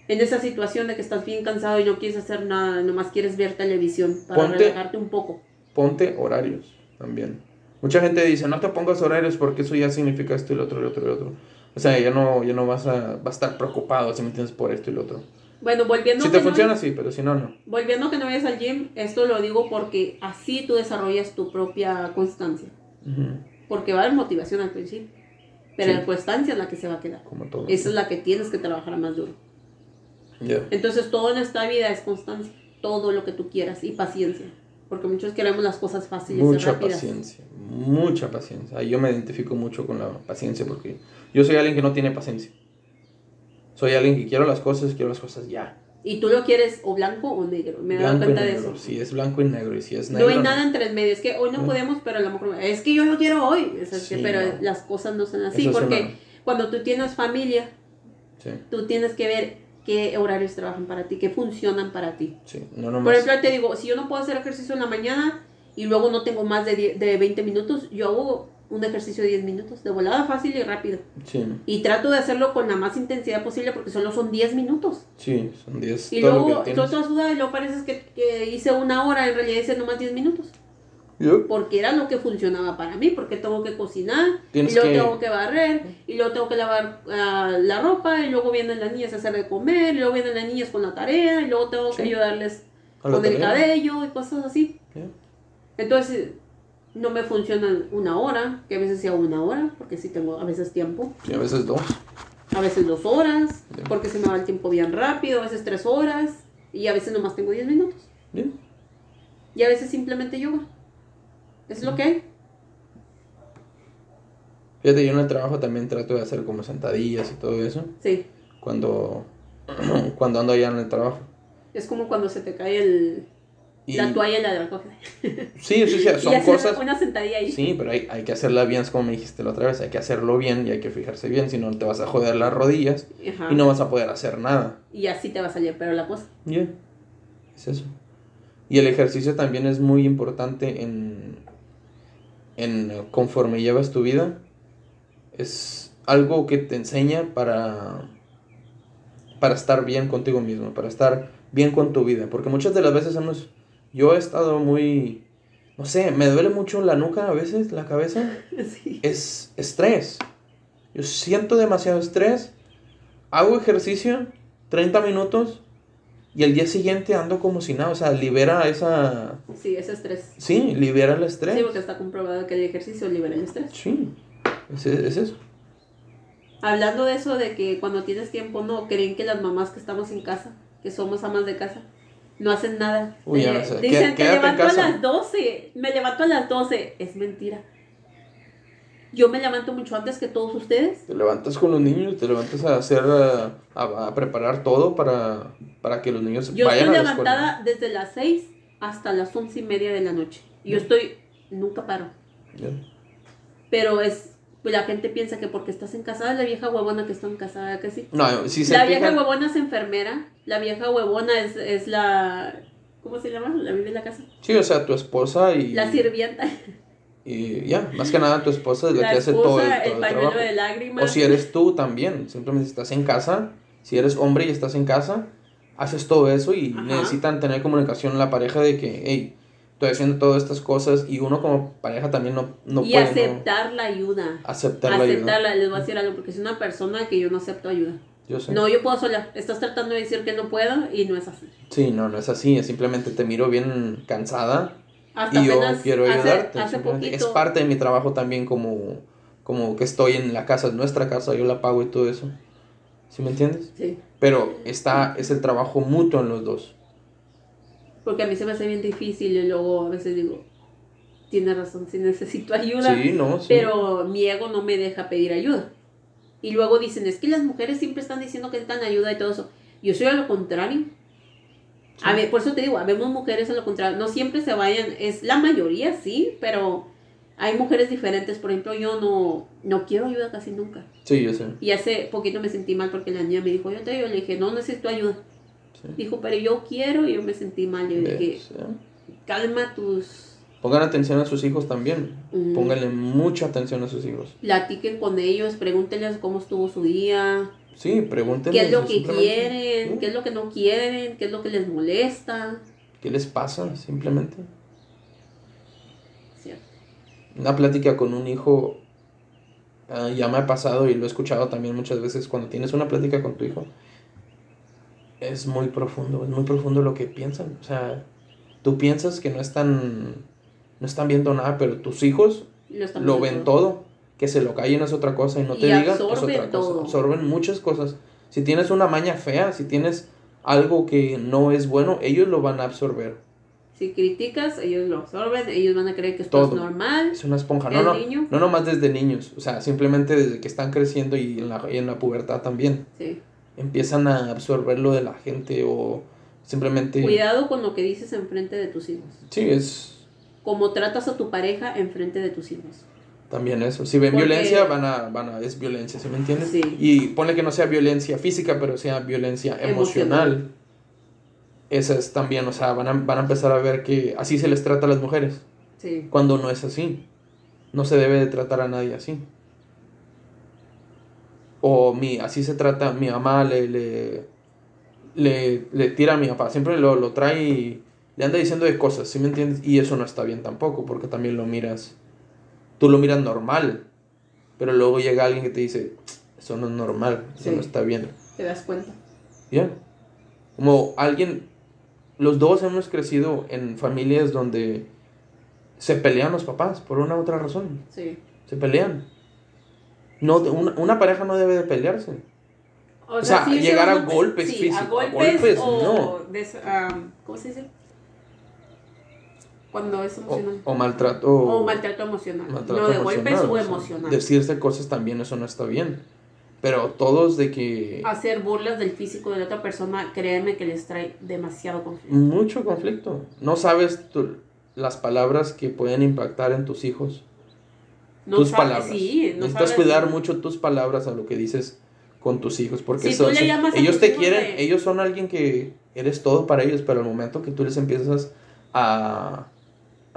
en esa situación de que estás bien cansado y no quieres hacer nada, nomás quieres ver televisión para relajarte un poco. Ponte horarios también. Mucha gente dice, no te pongas horarios porque eso ya significa esto y lo otro y lo otro y lo otro. O sea, ya no, ya no vas a, vas a estar preocupado si me entiendes por esto y lo otro. Bueno, volviendo Si te funciona, sí, pero si no, no. Volviendo a que no vayas al gym, esto lo digo porque así tú desarrollas tu propia constancia. Porque va a haber motivación al principio. Pero la constancia es la que se va a quedar. Como todo. Esa es la que tienes que trabajar más duro. Entonces, todo en esta vida es constancia. Todo lo que tú quieras y paciencia. Porque muchos queremos las cosas fáciles mucha y rápidas. paciencia, mucha paciencia. Yo me identifico mucho con la paciencia porque yo soy alguien que no tiene paciencia. Soy alguien que quiero las cosas, quiero las cosas ya. ¿Y tú lo quieres o blanco o negro? Me he dado cuenta de eso. Si es blanco y negro y si es negro. No hay nada entre el medio. Es que hoy no, podemos, pero a lo mejor. Es que yo lo quiero hoy. pero las cosas no son así. porque cuando tú tienes familia, tú tienes que ver qué horarios trabajan para ti, qué funcionan para ti. Sí, no Por ejemplo, te digo, si yo no puedo hacer ejercicio en la mañana y luego no tengo más de, de 20 minutos, yo hago un ejercicio de 10 minutos, de volada fácil y rápido. Sí. Y trato de hacerlo con la más intensidad posible porque solo son 10 minutos. Sí, son 10. Y luego tú sudado y luego pareces que, que, hice una hora, en realidad hice nomás 10 minutos. Porque era lo que funcionaba para mí, porque tengo que cocinar, y luego tengo que barrer, y luego tengo que lavar ah, la ropa, y luego vienen las niñas a hacer de comer, y luego vienen las niñas con la tarea, y luego tengo que ayudarles con el cabello y cosas así. Entonces, no me funcionan una hora, que a veces sea una hora, porque sí tengo a veces tiempo. Y a veces dos. A veces dos horas, porque se me va el tiempo bien rápido, a veces tres horas, y a veces nomás tengo diez minutos. Y a veces simplemente yoga. Es lo que hay. Fíjate, yo en el trabajo también trato de hacer como sentadillas y todo eso. Sí. Cuando, cuando ando allá en el trabajo. Es como cuando se te cae el, la toalla y la recoges. Sí, sí, sí, son cosas. Una sentadilla ahí. Sí, pero hay, hay, que hacerla bien, es como me dijiste la otra vez, hay que hacerlo bien y hay que fijarse bien, si no te vas a joder las rodillas y no vas a poder hacer nada. Y así te va a salir pero la cosa. Ya, es eso. Y el ejercicio también es muy importante en, en conforme llevas tu vida es algo que te enseña para para estar bien contigo mismo, para estar bien con tu vida, porque muchas de las veces hemos yo he estado muy no sé, me duele mucho la nuca a veces, la cabeza. Es estrés. Yo siento demasiado estrés. Hago ejercicio 30 minutos y el día siguiente ando como si nada, o sea, libera esa... Sí, ese estrés. Sí, libera el estrés. Sí, porque está comprobado que el ejercicio libera el estrés. Sí, es, es eso. Hablando de eso, de que cuando tienes tiempo, no, creen que las mamás que estamos en casa, que somos amas de casa, no hacen nada. Uy, ya no sé. Dicen, te levanto a las 12, me levanto a las 12. Es mentira. Yo me levanto mucho antes que todos ustedes. Te levantas con los niños, te levantas a hacer, a, preparar todo para, para, que los niños Yo vayan estoy levantada desde las 6 hasta las once y media de la noche. Yo estoy, nunca paro. Pero es, pues la gente piensa que porque estás en casa, la vieja huevona que está en casa, que sí. No, si se La vieja huevona es enfermera, la vieja huevona es, es la, ¿cómo se llama? La vive en la casa. Sí, o sea, tu esposa y... La sirvienta. Y ya, más que nada tu esposa es la, que hace todo, el, todo el, trabajo. De lágrimas. O si eres tú también, simplemente estás en casa, si eres hombre y estás en casa, haces todo eso y necesitan tener comunicación la pareja de que, hey, estoy haciendo todas estas cosas y uno como pareja también no, no y puede. Y aceptar la ayuda. Aceptar la ayuda. Les voy a decir algo, porque es una persona que yo no acepto ayuda. Yo sé. No, yo puedo sola. Estás tratando de decir que no puedo y no es así. Sí, no, no es así. Simplemente te miro bien cansada y yo quiero ayudarte. es parte de mi trabajo también como, como que estoy en la casa, es nuestra casa, yo la pago y todo eso. ¿Sí me entiendes? Sí. Pero está, es el trabajo mutuo en los dos. Porque a mí se me hace bien difícil y luego a veces digo, tiene razón, si necesito ayuda. Sí, no, sí. Pero mi ego no me deja pedir ayuda. Y luego dicen, es que las mujeres siempre están diciendo que necesitan ayuda y todo eso. Yo soy a lo contrario. A ver, por eso te digo, vemos mujeres a lo contrario, no siempre se vayan, es la mayoría sí, pero hay mujeres diferentes, por ejemplo, yo no, no quiero ayuda casi nunca. Sí, yo sé. Y hace poquito me sentí mal porque la niña me dijo, yo te digo, le dije, no necesito ayuda. Dijo, pero yo quiero y yo me sentí mal. Yo dije, calma tus... Pongan atención a sus hijos también. Pónganle mucha atención a sus hijos. Platiquen con ellos, pregúntenles cómo estuvo su día. Sí, pregúntenle. ¿Qué es lo que quieren? ¿Qué es lo que no quieren? ¿Qué es lo que les molesta? ¿Qué les pasa? Simplemente. Cierto. Una plática con un hijo ah, ya me ha pasado y lo he escuchado también muchas veces cuando tienes una plática con tu hijo. Es muy profundo, es muy profundo lo que piensan. O sea, tú piensas que no están, no están viendo nada, pero tus hijos lo, ven todo que se lo callen es otra cosa y no te digan es otra cosa. Absorben muchas cosas. Si tienes una maña fea, si tienes algo que no es bueno, ellos lo van a absorber. Si criticas, ellos lo absorben, ellos van a creer que esto es normal. Es una esponja, no, no, no nomás desde niños, o sea, simplemente desde que están creciendo y en la, y en la pubertad también. Sí. Empiezan a absorber lo de la gente o simplemente... Cuidado con lo que dices enfrente de tus hijos. Sí, es... Como tratas a tu pareja enfrente de tus hijos. También eso. Si ven violencia, van a, van a, es violencia, ¿sí me entiendes? Sí. Y pone que no sea violencia física, pero sea violencia emocional. Esa es también, o sea, van a, van a empezar a ver que así se les trata a las mujeres. Sí. Cuando no es así. No se debe de tratar a nadie así. O mi, así se trata, mi mamá le, le, le, le tira a mi papá. Siempre lo, lo trae y le anda diciendo de cosas, ¿sí me entiendes? Y eso no está bien tampoco, porque también lo miras tú lo miras normal, pero luego llega alguien que te dice, eso no es normal, eso no está bien. Te das cuenta. Ya. Como alguien, los dos hemos crecido en familias donde se pelean los papás por una u otra razón. Sí. Se pelean. No, una, una pareja no debe de pelearse. O, sea, llegar a golpes físicos. A golpes, o no. ¿Cómo se dice? Cuando es emocional. O, maltrato. O maltrato emocional. no, de golpes o, emocional. Decirse cosas también, eso no está bien. Pero todos de que... Hacer burlas del físico de la otra persona, créeme que les trae demasiado conflicto. Mucho conflicto. No sabes las palabras que pueden impactar en tus hijos. No tus palabras. Sí, no Necesitas cuidar mucho tus palabras a lo que dices con tus hijos. Porque ellos te quieren, ellos son alguien que eres todo para ellos, pero al momento que tú les empiezas a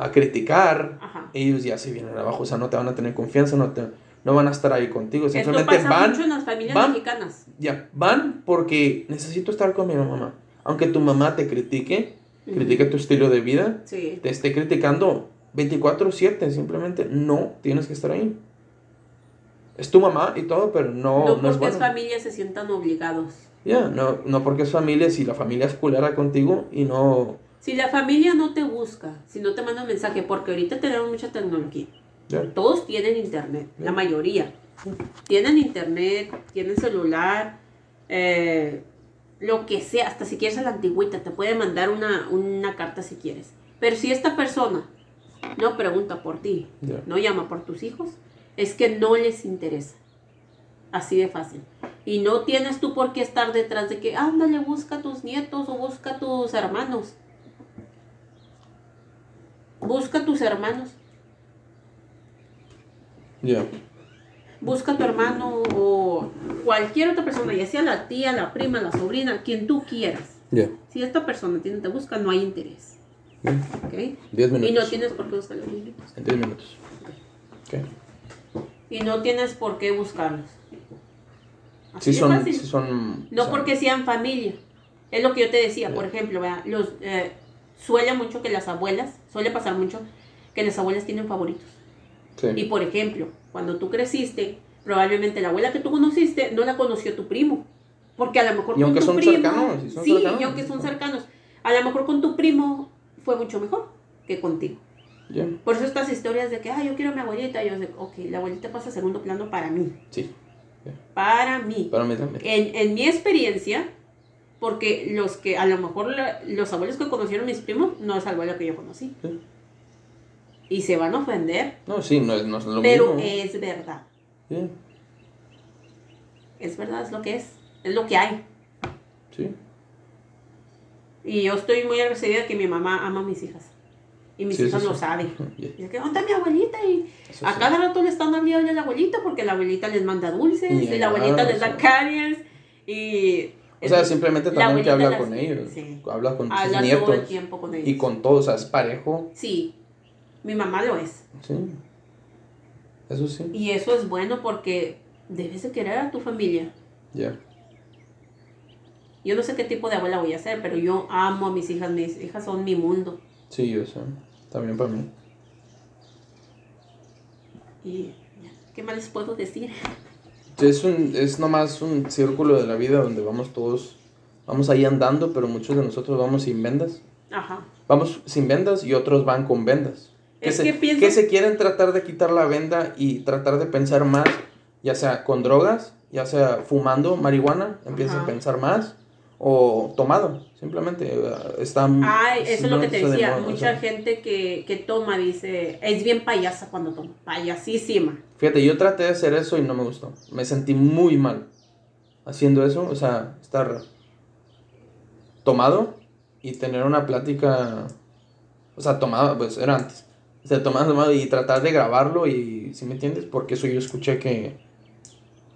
a criticar, ellos ya se vienen abajo, o sea, no te van a tener confianza, no te no van a estar ahí contigo, simplemente Esto pasa van mucho en las familias mexicanas. Ya, van porque necesito estar con mi mamá. Aunque tu mamá te critique, critique tu estilo de vida, te esté criticando 24/7, simplemente no tienes que estar ahí. es tu mamá y todo, pero no, no, no porque es, familia se sientan obligados. Ya, no, no porque es familia, si la familia es culera contigo y no... Si la familia no te busca, si no te manda un mensaje, porque ahorita tenemos mucha tecnología. Todos tienen internet, la mayoría. Tienen internet, tienen celular, eh, lo que sea, hasta si quieres a la antigüita, te puede mandar una, una carta si quieres. Pero si esta persona no pregunta por ti, no llama por tus hijos, es que no les interesa. Así de fácil. Y no tienes tú por qué estar detrás de que, ándale, busca a tus nietos o busca a tus hermanos. Busca a tus hermanos. Ya. Busca a tu hermano o cualquier otra persona, ya sea la tía, la prima, la sobrina, quien tú quieras. Si esta persona te busca, no hay interés. ¿Ok? Diez minutos. Y no tienes por qué buscarlos. En diez minutos. Okay y no tienes por qué buscarlos. Así son, son, no porque sean familia. Es lo que yo te decía, por ejemplo, los eh, suele mucho que las abuelas, suele pasar mucho que las abuelas tienen favoritos. Y por ejemplo, cuando tú creciste, probablemente la abuela que tú conociste no la conoció tu primo. Porque a lo mejor y aunque son cercanos, sí, y aunque son cercanos, a lo mejor con tu primo fue mucho mejor que contigo. Por eso estas historias de que, ah, yo quiero a mi abuelita, yo digo, ok, la abuelita pasa a segundo plano para mí. Sí. Para mí. Para mí también. En, en, mi experiencia, porque los que, a lo mejor los abuelos que conocieron mis primos, no es abuelo que yo conocí. Y se van a ofender. No, sí, no es, no es lo pero mismo. Pero es verdad. Sí. Es verdad, es lo que es. Es lo que hay. Sí. Y yo estoy muy agradecida que mi mamá ama a mis hijas. Y mis hijos lo saben. Y es que, ¿dónde mi abuelita? Y a cada rato le están hablando a la abuelita porque la abuelita les manda dulces y, la abuelita les da caries. Y. O sea, simplemente también que habla con ellos. Habla con sus nietos. Todo el tiempo con ellos. Y con todos, o sea, es parejo. Sí. Mi mamá lo es. Sí. Eso sí. Y eso es bueno porque debes de querer a tu familia. Ya. Yo no sé qué tipo de abuela voy a ser, pero yo amo a mis hijas. Mis hijas son mi mundo. Sí, yo sé. También para mí. ¿Y qué más les puedo decir? Es, un, es nomás un círculo de la vida donde vamos todos, vamos ahí andando, pero muchos de nosotros vamos sin vendas. Ajá. Vamos sin vendas y otros van con vendas. Que, se, que se quieren tratar de quitar la venda y tratar de pensar más, ya sea con drogas, ya sea fumando marihuana, empiezan a pensar más o tomado, simplemente eh, está... Ah, eso es lo que te decía, mucha gente que, que, toma dice, es bien payasa cuando toma, payasísima. Fíjate, yo traté de hacer eso y no me gustó, me sentí muy mal haciendo eso, o sea, estar tomado y tener una plática, o sea, tomado, pues era antes, o sea, tomado, tomado y tratar de grabarlo y, ¿sí me entiendes? Porque eso yo escuché que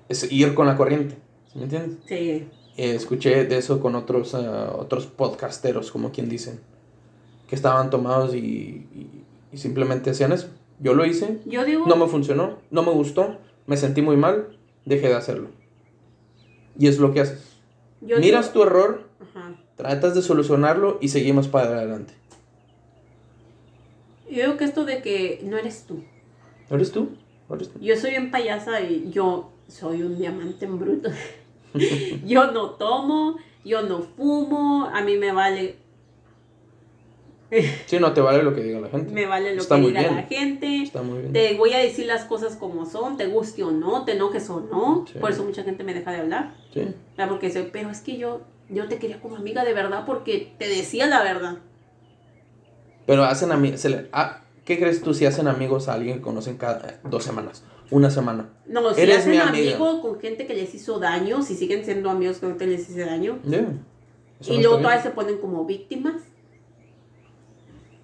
es ir con la corriente, ¿sí me entiendes? Sí. Eh, escuché de eso con otros, eh, otros podcasteros, como quien dicen, que estaban tomados y, simplemente hacían eso. Yo lo hice, no me funcionó, no me gustó, me sentí muy mal, dejé de hacerlo. Y es lo que haces. Miras tu error, tratas de solucionarlo y seguimos para adelante. Yo digo que esto de que no eres tú. ¿No eres tú? Yo soy un payasa y yo soy un diamante en bruto. yo no tomo, yo no fumo, a mí me vale. sí, no te vale lo que diga la gente. Me vale lo que diga la gente. Está muy bien. Te voy a decir las cosas como son, te guste o no, te enojes o no. Por eso mucha gente me deja de hablar. Sí. Porque soy, pero es que yo, yo te quería como amiga de verdad porque te decía la verdad. Pero hacen a mí, ah, ¿qué crees tú si hacen amigos a alguien que conocen cada dos semanas? Una semana. No, si Eres hacen mi amigo con gente que les hizo daño, si siguen siendo amigos con gente que les hizo daño. Y luego todavía se ponen como víctimas.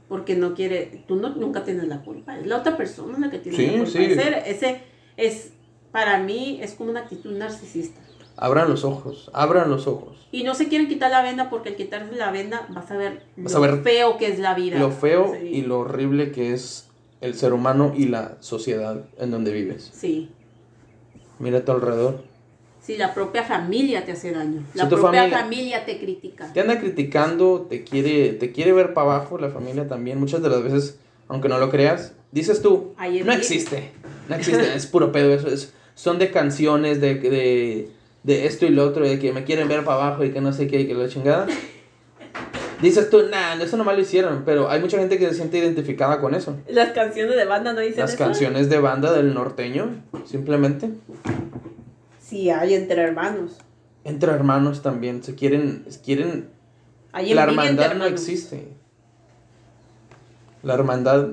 Porque no quiere, tú no, nunca tienes la culpa, es la otra persona la que tiene la culpa. Sí. Ese, ese es, para mí, es como una actitud narcisista. Abran los ojos, abran los ojos. Y no se quieren quitar la venda porque al quitarse la venda vas a ver lo feo que es la vida. Lo feo y lo horrible que es el ser humano y la sociedad en donde vives. Sí. Mira a tu alrededor. Sí, la propia familia te hace daño. La propia familia, te critica. Te anda criticando, te quiere, te quiere ver para abajo, la familia también. Muchas de las veces, aunque no lo creas, dices tú, no existe. No existe, es puro pedo eso. Es, son de canciones, de, de, de esto y lo otro, de que me quieren ver para abajo y que no sé qué y que la chingada. Dices tú, nah, eso nomás lo hicieron, pero hay mucha gente que se siente identificada con eso. Las canciones de banda no dicen Las canciones de banda del norteño, simplemente. Sí, hay entre hermanos. Entre hermanos también, se quieren, quieren... la hermandad no existe. La hermandad,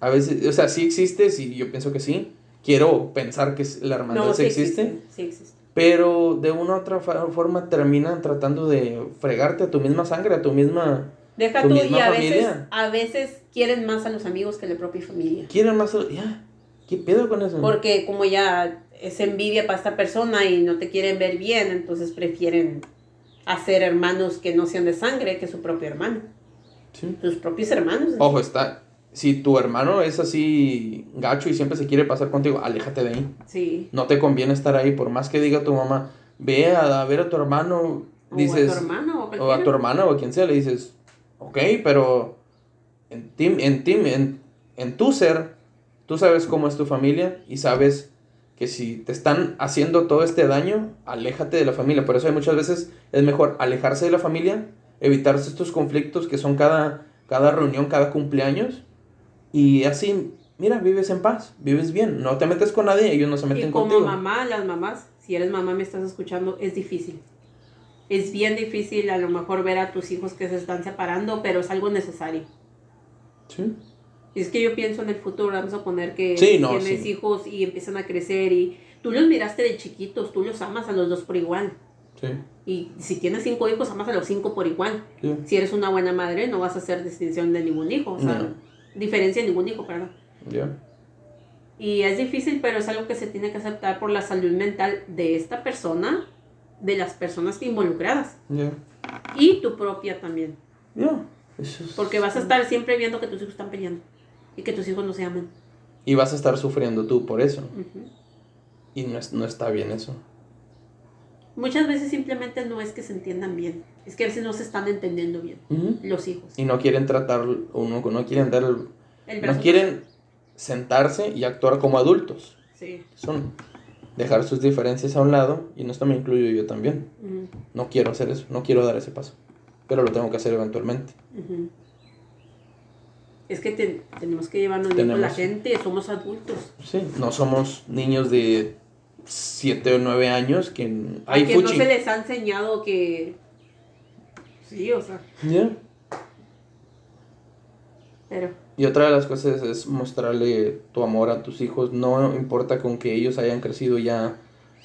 a veces, o sea, sí existe, sí, yo pienso que sí. Quiero pensar que la hermandad sí, existe. Sí existe pero de una u otra forma terminan tratando de fregarte a tu misma sangre, a tu misma. Deja tú, y a veces, a veces quieren más a los amigos que a la propia familia. Quieren más a. Ya, ¿qué pedo con eso? Porque como ya es envidia para esta persona y no te quieren ver bien, entonces prefieren hacer hermanos que no sean de sangre que su propio hermano. Sí. Tus propios hermanos. Ojo, está, si tu hermano es así gacho y siempre se quiere pasar contigo, aléjate de ahí. Sí. No te conviene estar ahí, por más que diga tu mamá, ve a, ver a tu hermano, dices... O a tu hermano, o, o a tu hermana, o a quien sea, le dices, ok, pero en ti, en ti, en, en tu ser, tú sabes cómo es tu familia y sabes que si te están haciendo todo este daño, aléjate de la familia. Por eso hay muchas veces es mejor alejarse de la familia, evitarse estos conflictos que son cada, cada reunión, cada cumpleaños y así, mira, vives en paz, vives bien, no te metes con nadie, ellos no se meten y como mamá, las mamás, si eres mamá me estás escuchando, es difícil. Es bien difícil a lo mejor ver a tus hijos que se están separando, pero es algo necesario. Sí. Y es que yo pienso en el futuro, vamos a poner que tienes hijos y empiezan a crecer y tú los miraste de chiquitos, tú los amas a los dos por igual. Sí. Y si tienes cinco hijos, amas a los cinco por igual. Si eres una buena madre, no vas a hacer distinción de ningún hijo. O sea, diferencia ningún hijo, perdón. Ya. Y es difícil, pero es algo que se tiene que aceptar por la salud mental de esta persona, de las personas involucradas. Y tu propia también. Porque vas a estar siempre viendo que tus hijos están peleando y que tus hijos no se aman. Y vas a estar sufriendo tú por eso. Y no, no está bien eso. Muchas veces simplemente no es que se entiendan bien, es que a veces no se están entendiendo bien los hijos. Y no quieren tratar, uno no quieren dar, no quieren sentarse y actuar como adultos. Sí. Son dejar sus diferencias a un lado, y no esto me incluyo yo también. No quiero hacer eso, no quiero dar ese paso, pero lo tengo que hacer eventualmente. Es que tenemos que llevarnos bien con la gente, somos adultos. Sí, no somos niños de 7 o 9 años que hay que no se les ha enseñado que sí, o sea. Ya. Pero y otra de las cosas es mostrarle tu amor a tus hijos, no importa con que ellos hayan crecido ya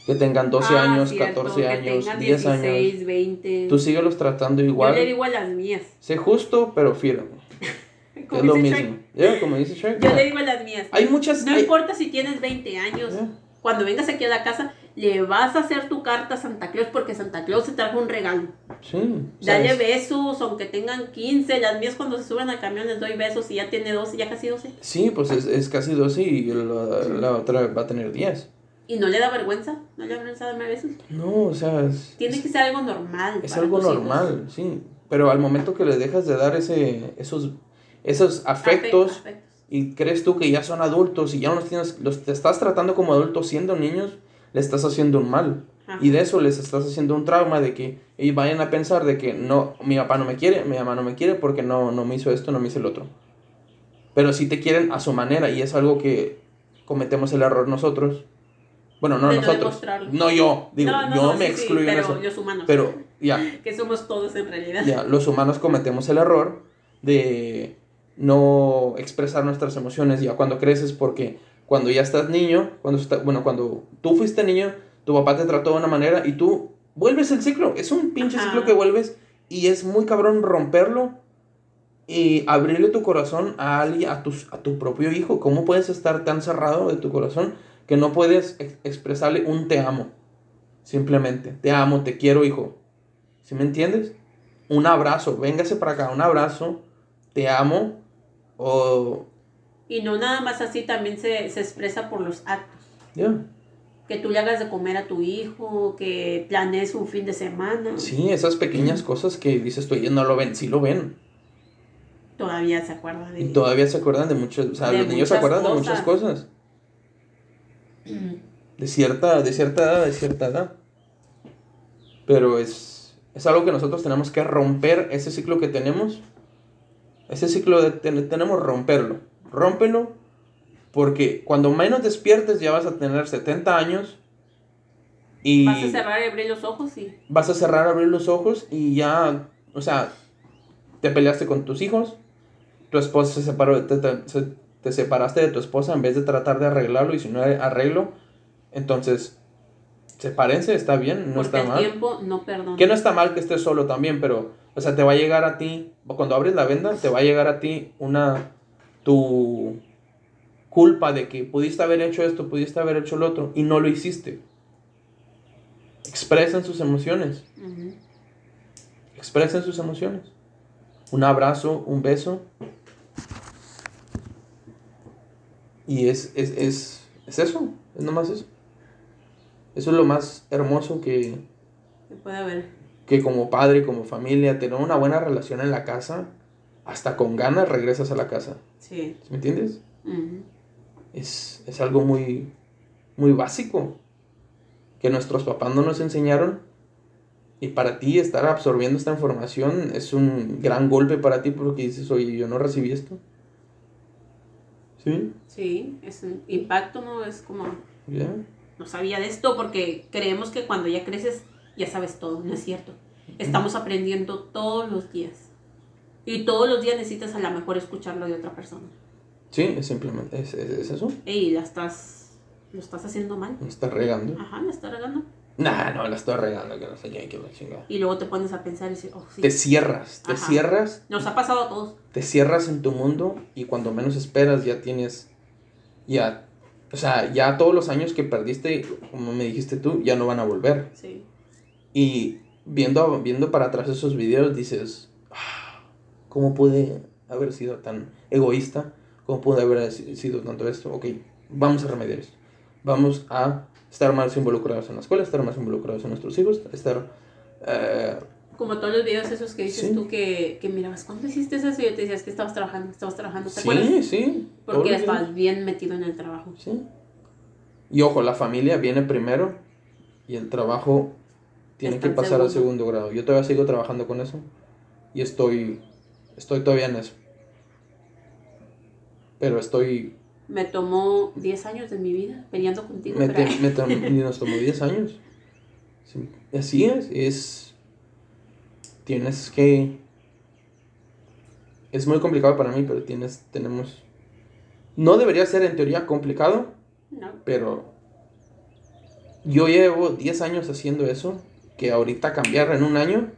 que tengan 12 ah, años, 14 años, 10 años. 20. Tú síguelos tratando igual. Yo le digo a las mías. Sé justo, pero firme. es lo mismo. como dice Yo le digo a las mías. Hay muchas. No importa si tienes 20 años cuando vengas aquí a la casa, le vas a hacer tu carta a Santa Claus porque Santa Claus te trajo un regalo. Sí. Dale besos, aunque tengan 15. Las mías cuando se suben al camión les doy besos y ya tiene 12, ya casi 12. Sí, pues es, es casi 12 y la, la, otra va a tener 10. ¿Y no le da vergüenza? ¿No le da vergüenza darme besos? No, o sea... Tiene que ser algo normal. Es algo normal, sí. Pero al momento que le dejas de dar ese, esos, esos afectos y crees tú que ya son adultos y ya los tienes, los te estás tratando como adultos siendo niños, le estás haciendo un mal. Y de eso les estás haciendo un trauma de que ellos vayan a pensar de que no, mi papá no me quiere, mi mamá no me quiere porque no, no me hizo esto, no me hizo el otro. Pero si te quieren a su manera y es algo que cometemos el error nosotros. Bueno, no nosotros. No, yo, digo, yo me excluyo pero eso. Los humanos. Pero ya. que somos todos en realidad. Ya, los humanos cometemos el error de no expresar nuestras emociones ya cuando creces porque cuando ya estás niño, cuando está, bueno, cuando tú fuiste niño, tu papá te trató de una manera y tú vuelves el ciclo, es un pinche ciclo que vuelves y es muy cabrón romperlo y abrirle tu corazón a alguien, a tu, a tu propio hijo. ¿Cómo puedes estar tan cerrado de tu corazón que no puedes expresarle un te amo? Simplemente, te amo, te quiero, hijo. ¿Sí me entiendes? Un abrazo, véngase para acá, un abrazo, te amo, o... Y no nada más así, también se, expresa por los actos. Que tú le hagas de comer a tu hijo, que planees un fin de semana. Sí, esas pequeñas cosas que dices tú, ellos no lo ven, sí lo ven. Todavía se acuerdan de... Y todavía se acuerdan de muchas, o sea, los niños se acuerdan de muchas cosas. De cierta, de cierta edad, de cierta edad. Pero es, es algo que nosotros tenemos que romper, ese ciclo que tenemos. Ese ciclo de, tenemos romperlo. Rómpelo porque cuando menos despiertes ya vas a tener 70 años y... Vas a cerrar y abrir los ojos y... Vas a cerrar, abrir los ojos y ya, o sea, te peleaste con tus hijos, tu esposa se separó, te, te, separaste de tu esposa en vez de tratar de arreglarlo y si no hay arreglo, entonces sepárense, está bien, no está mal. tiempo no perdona. Que no está mal que estés solo también, pero, o sea, te va a llegar a ti, cuando abres la venda, te va a llegar a ti una, tu culpa de que pudiste haber hecho esto, pudiste haber hecho lo otro y no lo hiciste. Expresen sus emociones. Expresen sus emociones. Un abrazo, un beso. Y es, es, es, es eso, es nomás eso. Eso es lo más hermoso que, que puede haber. Que como padre, como familia, tener una buena relación en la casa, hasta con ganas regresas a la casa. Sí. ¿Me entiendes? es, es, algo muy, muy básico que nuestros papás no nos enseñaron. Y para ti estar absorbiendo esta información es un gran golpe para ti porque dices, oye, yo no recibí esto. ¿Sí? Sí, es un impacto, ¿no? Es como... No sabía de esto porque creemos que cuando ya creces ya sabes todo, no es cierto. Estamos aprendiendo todos los días. Y todos los días necesitas a lo mejor escucharlo de otra persona. Sí, es simplemente, es, es, eso. Y la estás, lo estás haciendo mal. La estás regando. Ajá, la estás regando. Nah, no, la estoy regando, que no sé qué, que la chingada. Y luego te pones a pensar y dices, oh, sí. Te cierras, te cierras. Nos ha pasado a todos. Te cierras en tu mundo y cuando menos esperas ya tienes, ya, o sea, ya todos los años que perdiste, como me dijiste tú, ya no van a volver. Sí. Y viendo, viendo para atrás esos videos dices, ah, ¿cómo pude haber sido tan egoísta? ¿Cómo puede haber sido tanto esto? Ok, vamos a remediar esto. Vamos a estar más involucrados en la escuela, estar más involucrados en nuestros hijos, estar... Eh, como todos los videos esos que dices tú que, que mirabas, ¿cuándo hiciste eso? Y yo te decías que estabas trabajando, estabas trabajando, ¿te sí, Sí, Porque estabas bien metido en el trabajo. Sí. Y ojo, la familia viene primero y el trabajo tiene que pasar al segundo grado. Yo todavía sigo trabajando con eso y estoy, estoy todavía en eso pero estoy... Me tomó 10 años de mi vida peleando contigo. Me, nos tomó 10 años. así es, es... Tienes que... Es muy complicado para mí, pero tienes, tenemos... No debería ser en teoría complicado, no. pero yo llevo 10 años haciendo eso, que ahorita cambiar en un año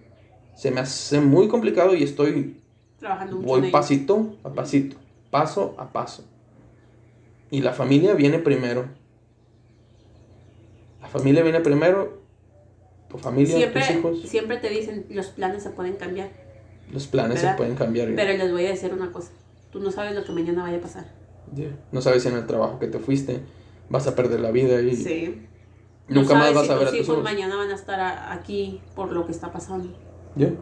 se me hace muy complicado y estoy... Trabajando Voy pasito a pasito paso a paso. Y la familia viene primero. La familia viene primero, tu familia, siempre, tus hijos. Siempre te dicen, los planes se pueden cambiar. Los planes se pueden cambiar. Pero les voy a decir una cosa, tú no sabes lo que mañana vaya a pasar. No sabes si en el trabajo que te fuiste vas a perder la vida y sí. nunca más vas a ver a tus hijos. mañana van a estar aquí por lo que está pasando. Yeah.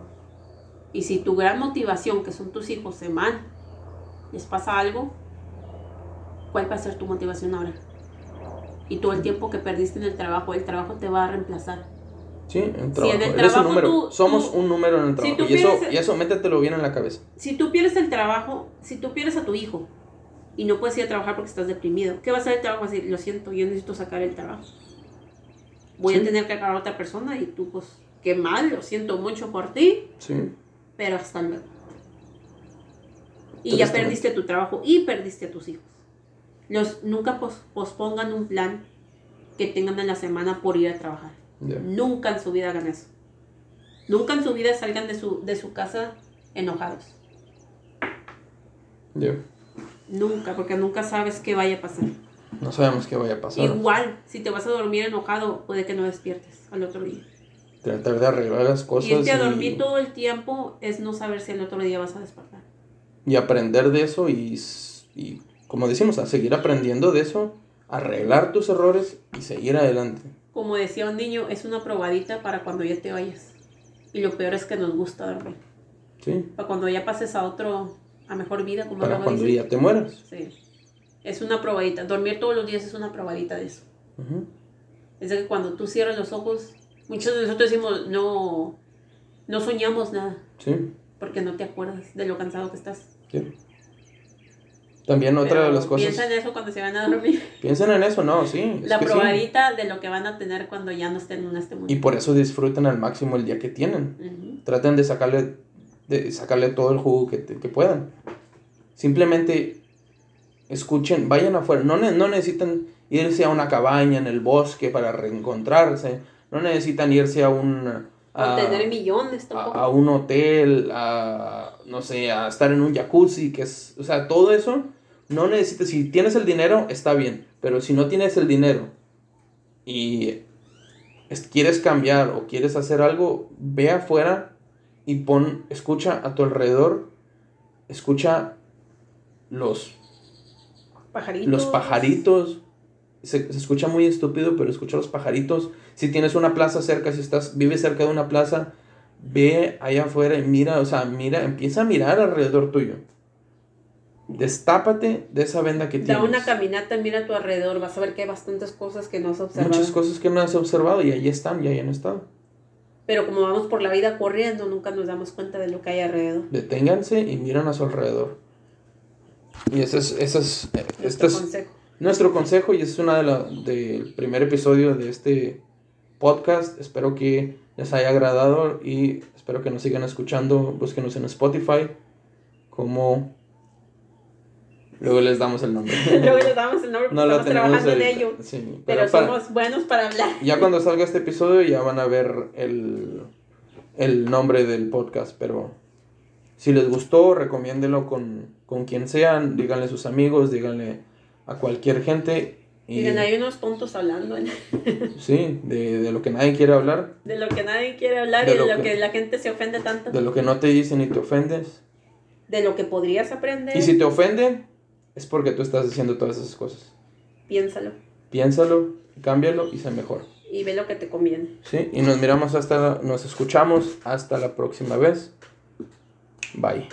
Y si tu gran motivación, que son tus hijos, se van les pasa algo, ¿cuál va a ser tu motivación ahora? Y todo el tiempo que perdiste en el trabajo, el trabajo te va a reemplazar. Sí, el trabajo. un número. Somos un número en el trabajo. y, eso, y eso métetelo bien en la cabeza. Si tú pierdes el trabajo, si tú pierdes a tu hijo y no puedes ir a trabajar porque estás deprimido, ¿qué va a hacer el trabajo? Así, lo siento, yo necesito sacar el trabajo. Voy a tener que acabar a otra persona y tú, pues, qué mal, lo siento mucho por ti. Sí. Pero hasta luego y ya perdiste tu trabajo y perdiste a tus hijos. Los, nunca pospongan un plan que tengan en la semana por ir a trabajar. Nunca en su vida hagan eso. Nunca en su vida salgan de su, de su casa enojados. Nunca, porque nunca sabes qué vaya a pasar. No sabemos qué vaya a pasar. Igual, si te vas a dormir enojado, puede que no despiertes al otro día. Tratar de arreglar las cosas. Y irte a dormir todo el tiempo es no saber si el otro día vas a despertar y aprender de eso y, y, como decimos, a seguir aprendiendo de eso, arreglar tus errores y seguir adelante. Como decía un niño, es una probadita para cuando ya te vayas. Y lo peor es que nos gusta dormir. Sí. Para cuando ya pases a otro, a mejor vida, como Para cuando ya te mueras. Sí. Es una probadita. Dormir todos los días es una probadita de eso. Es de que cuando tú cierras los ojos, muchos de nosotros decimos, no, no soñamos nada. Sí. Porque no te acuerdas de lo cansado que estás. Sí. También otra de las cosas. Piensa en eso cuando se van a dormir. Piensen en eso, no, sí. La probadita de lo que van a tener cuando ya no estén en este mundo. Y por eso disfruten al máximo el día que tienen. Traten de sacarle, de sacarle todo el jugo que, que puedan. Simplemente escuchen, vayan afuera. No, no necesitan irse a una cabaña en el bosque para reencontrarse. No necesitan irse a un a, tener millones tampoco. A, un hotel, a, no sé, a estar en un jacuzzi, que es, o sea, todo eso, no necesitas, si tienes el dinero, está bien, pero si no tienes el dinero y quieres cambiar o quieres hacer algo, ve afuera y pon, escucha a tu alrededor, escucha los pajaritos, los pajaritos se, escucha muy estúpido, pero escucha los pajaritos. Si tienes una plaza cerca, si estás, vives cerca de una plaza, ve allá afuera y mira, o sea, mira, empieza a mirar alrededor tuyo. Destápate de esa venda que tienes. Da una caminata, mira a tu alrededor, vas a ver que hay bastantes cosas que no has observado. Muchas cosas que no has observado y ahí están, y ahí han estado. Pero como vamos por la vida corriendo, nunca nos damos cuenta de lo que hay alrededor. Deténganse y miran a su alrededor. Y ese es, ese es, este consejo nuestro consejo y es una de la, del primer episodio de este podcast. Espero que les haya agradado y espero que nos sigan escuchando. Búsquenos en Spotify como... Luego les damos el nombre. Luego les damos el nombre porque no estamos trabajando en ello. pero, somos buenos para hablar. Ya cuando salga este episodio ya van a ver el, el nombre del podcast, pero si les gustó, recomiéndelo con, con quien sean, díganle a sus amigos, díganle a cualquier gente. Y Miren, hay unos tontos hablando. sí, de, de, lo que nadie quiere hablar. De lo que nadie quiere hablar y de lo, que, la gente se ofende tanto. De lo que no te dicen y te ofendes. De lo que podrías aprender. Y si te ofenden, es porque tú estás haciendo todas esas cosas. Piénsalo. Piénsalo, cámbialo y sé mejor. Y ve lo que te conviene. Sí, y nos miramos hasta, nos escuchamos hasta la próxima vez. Bye.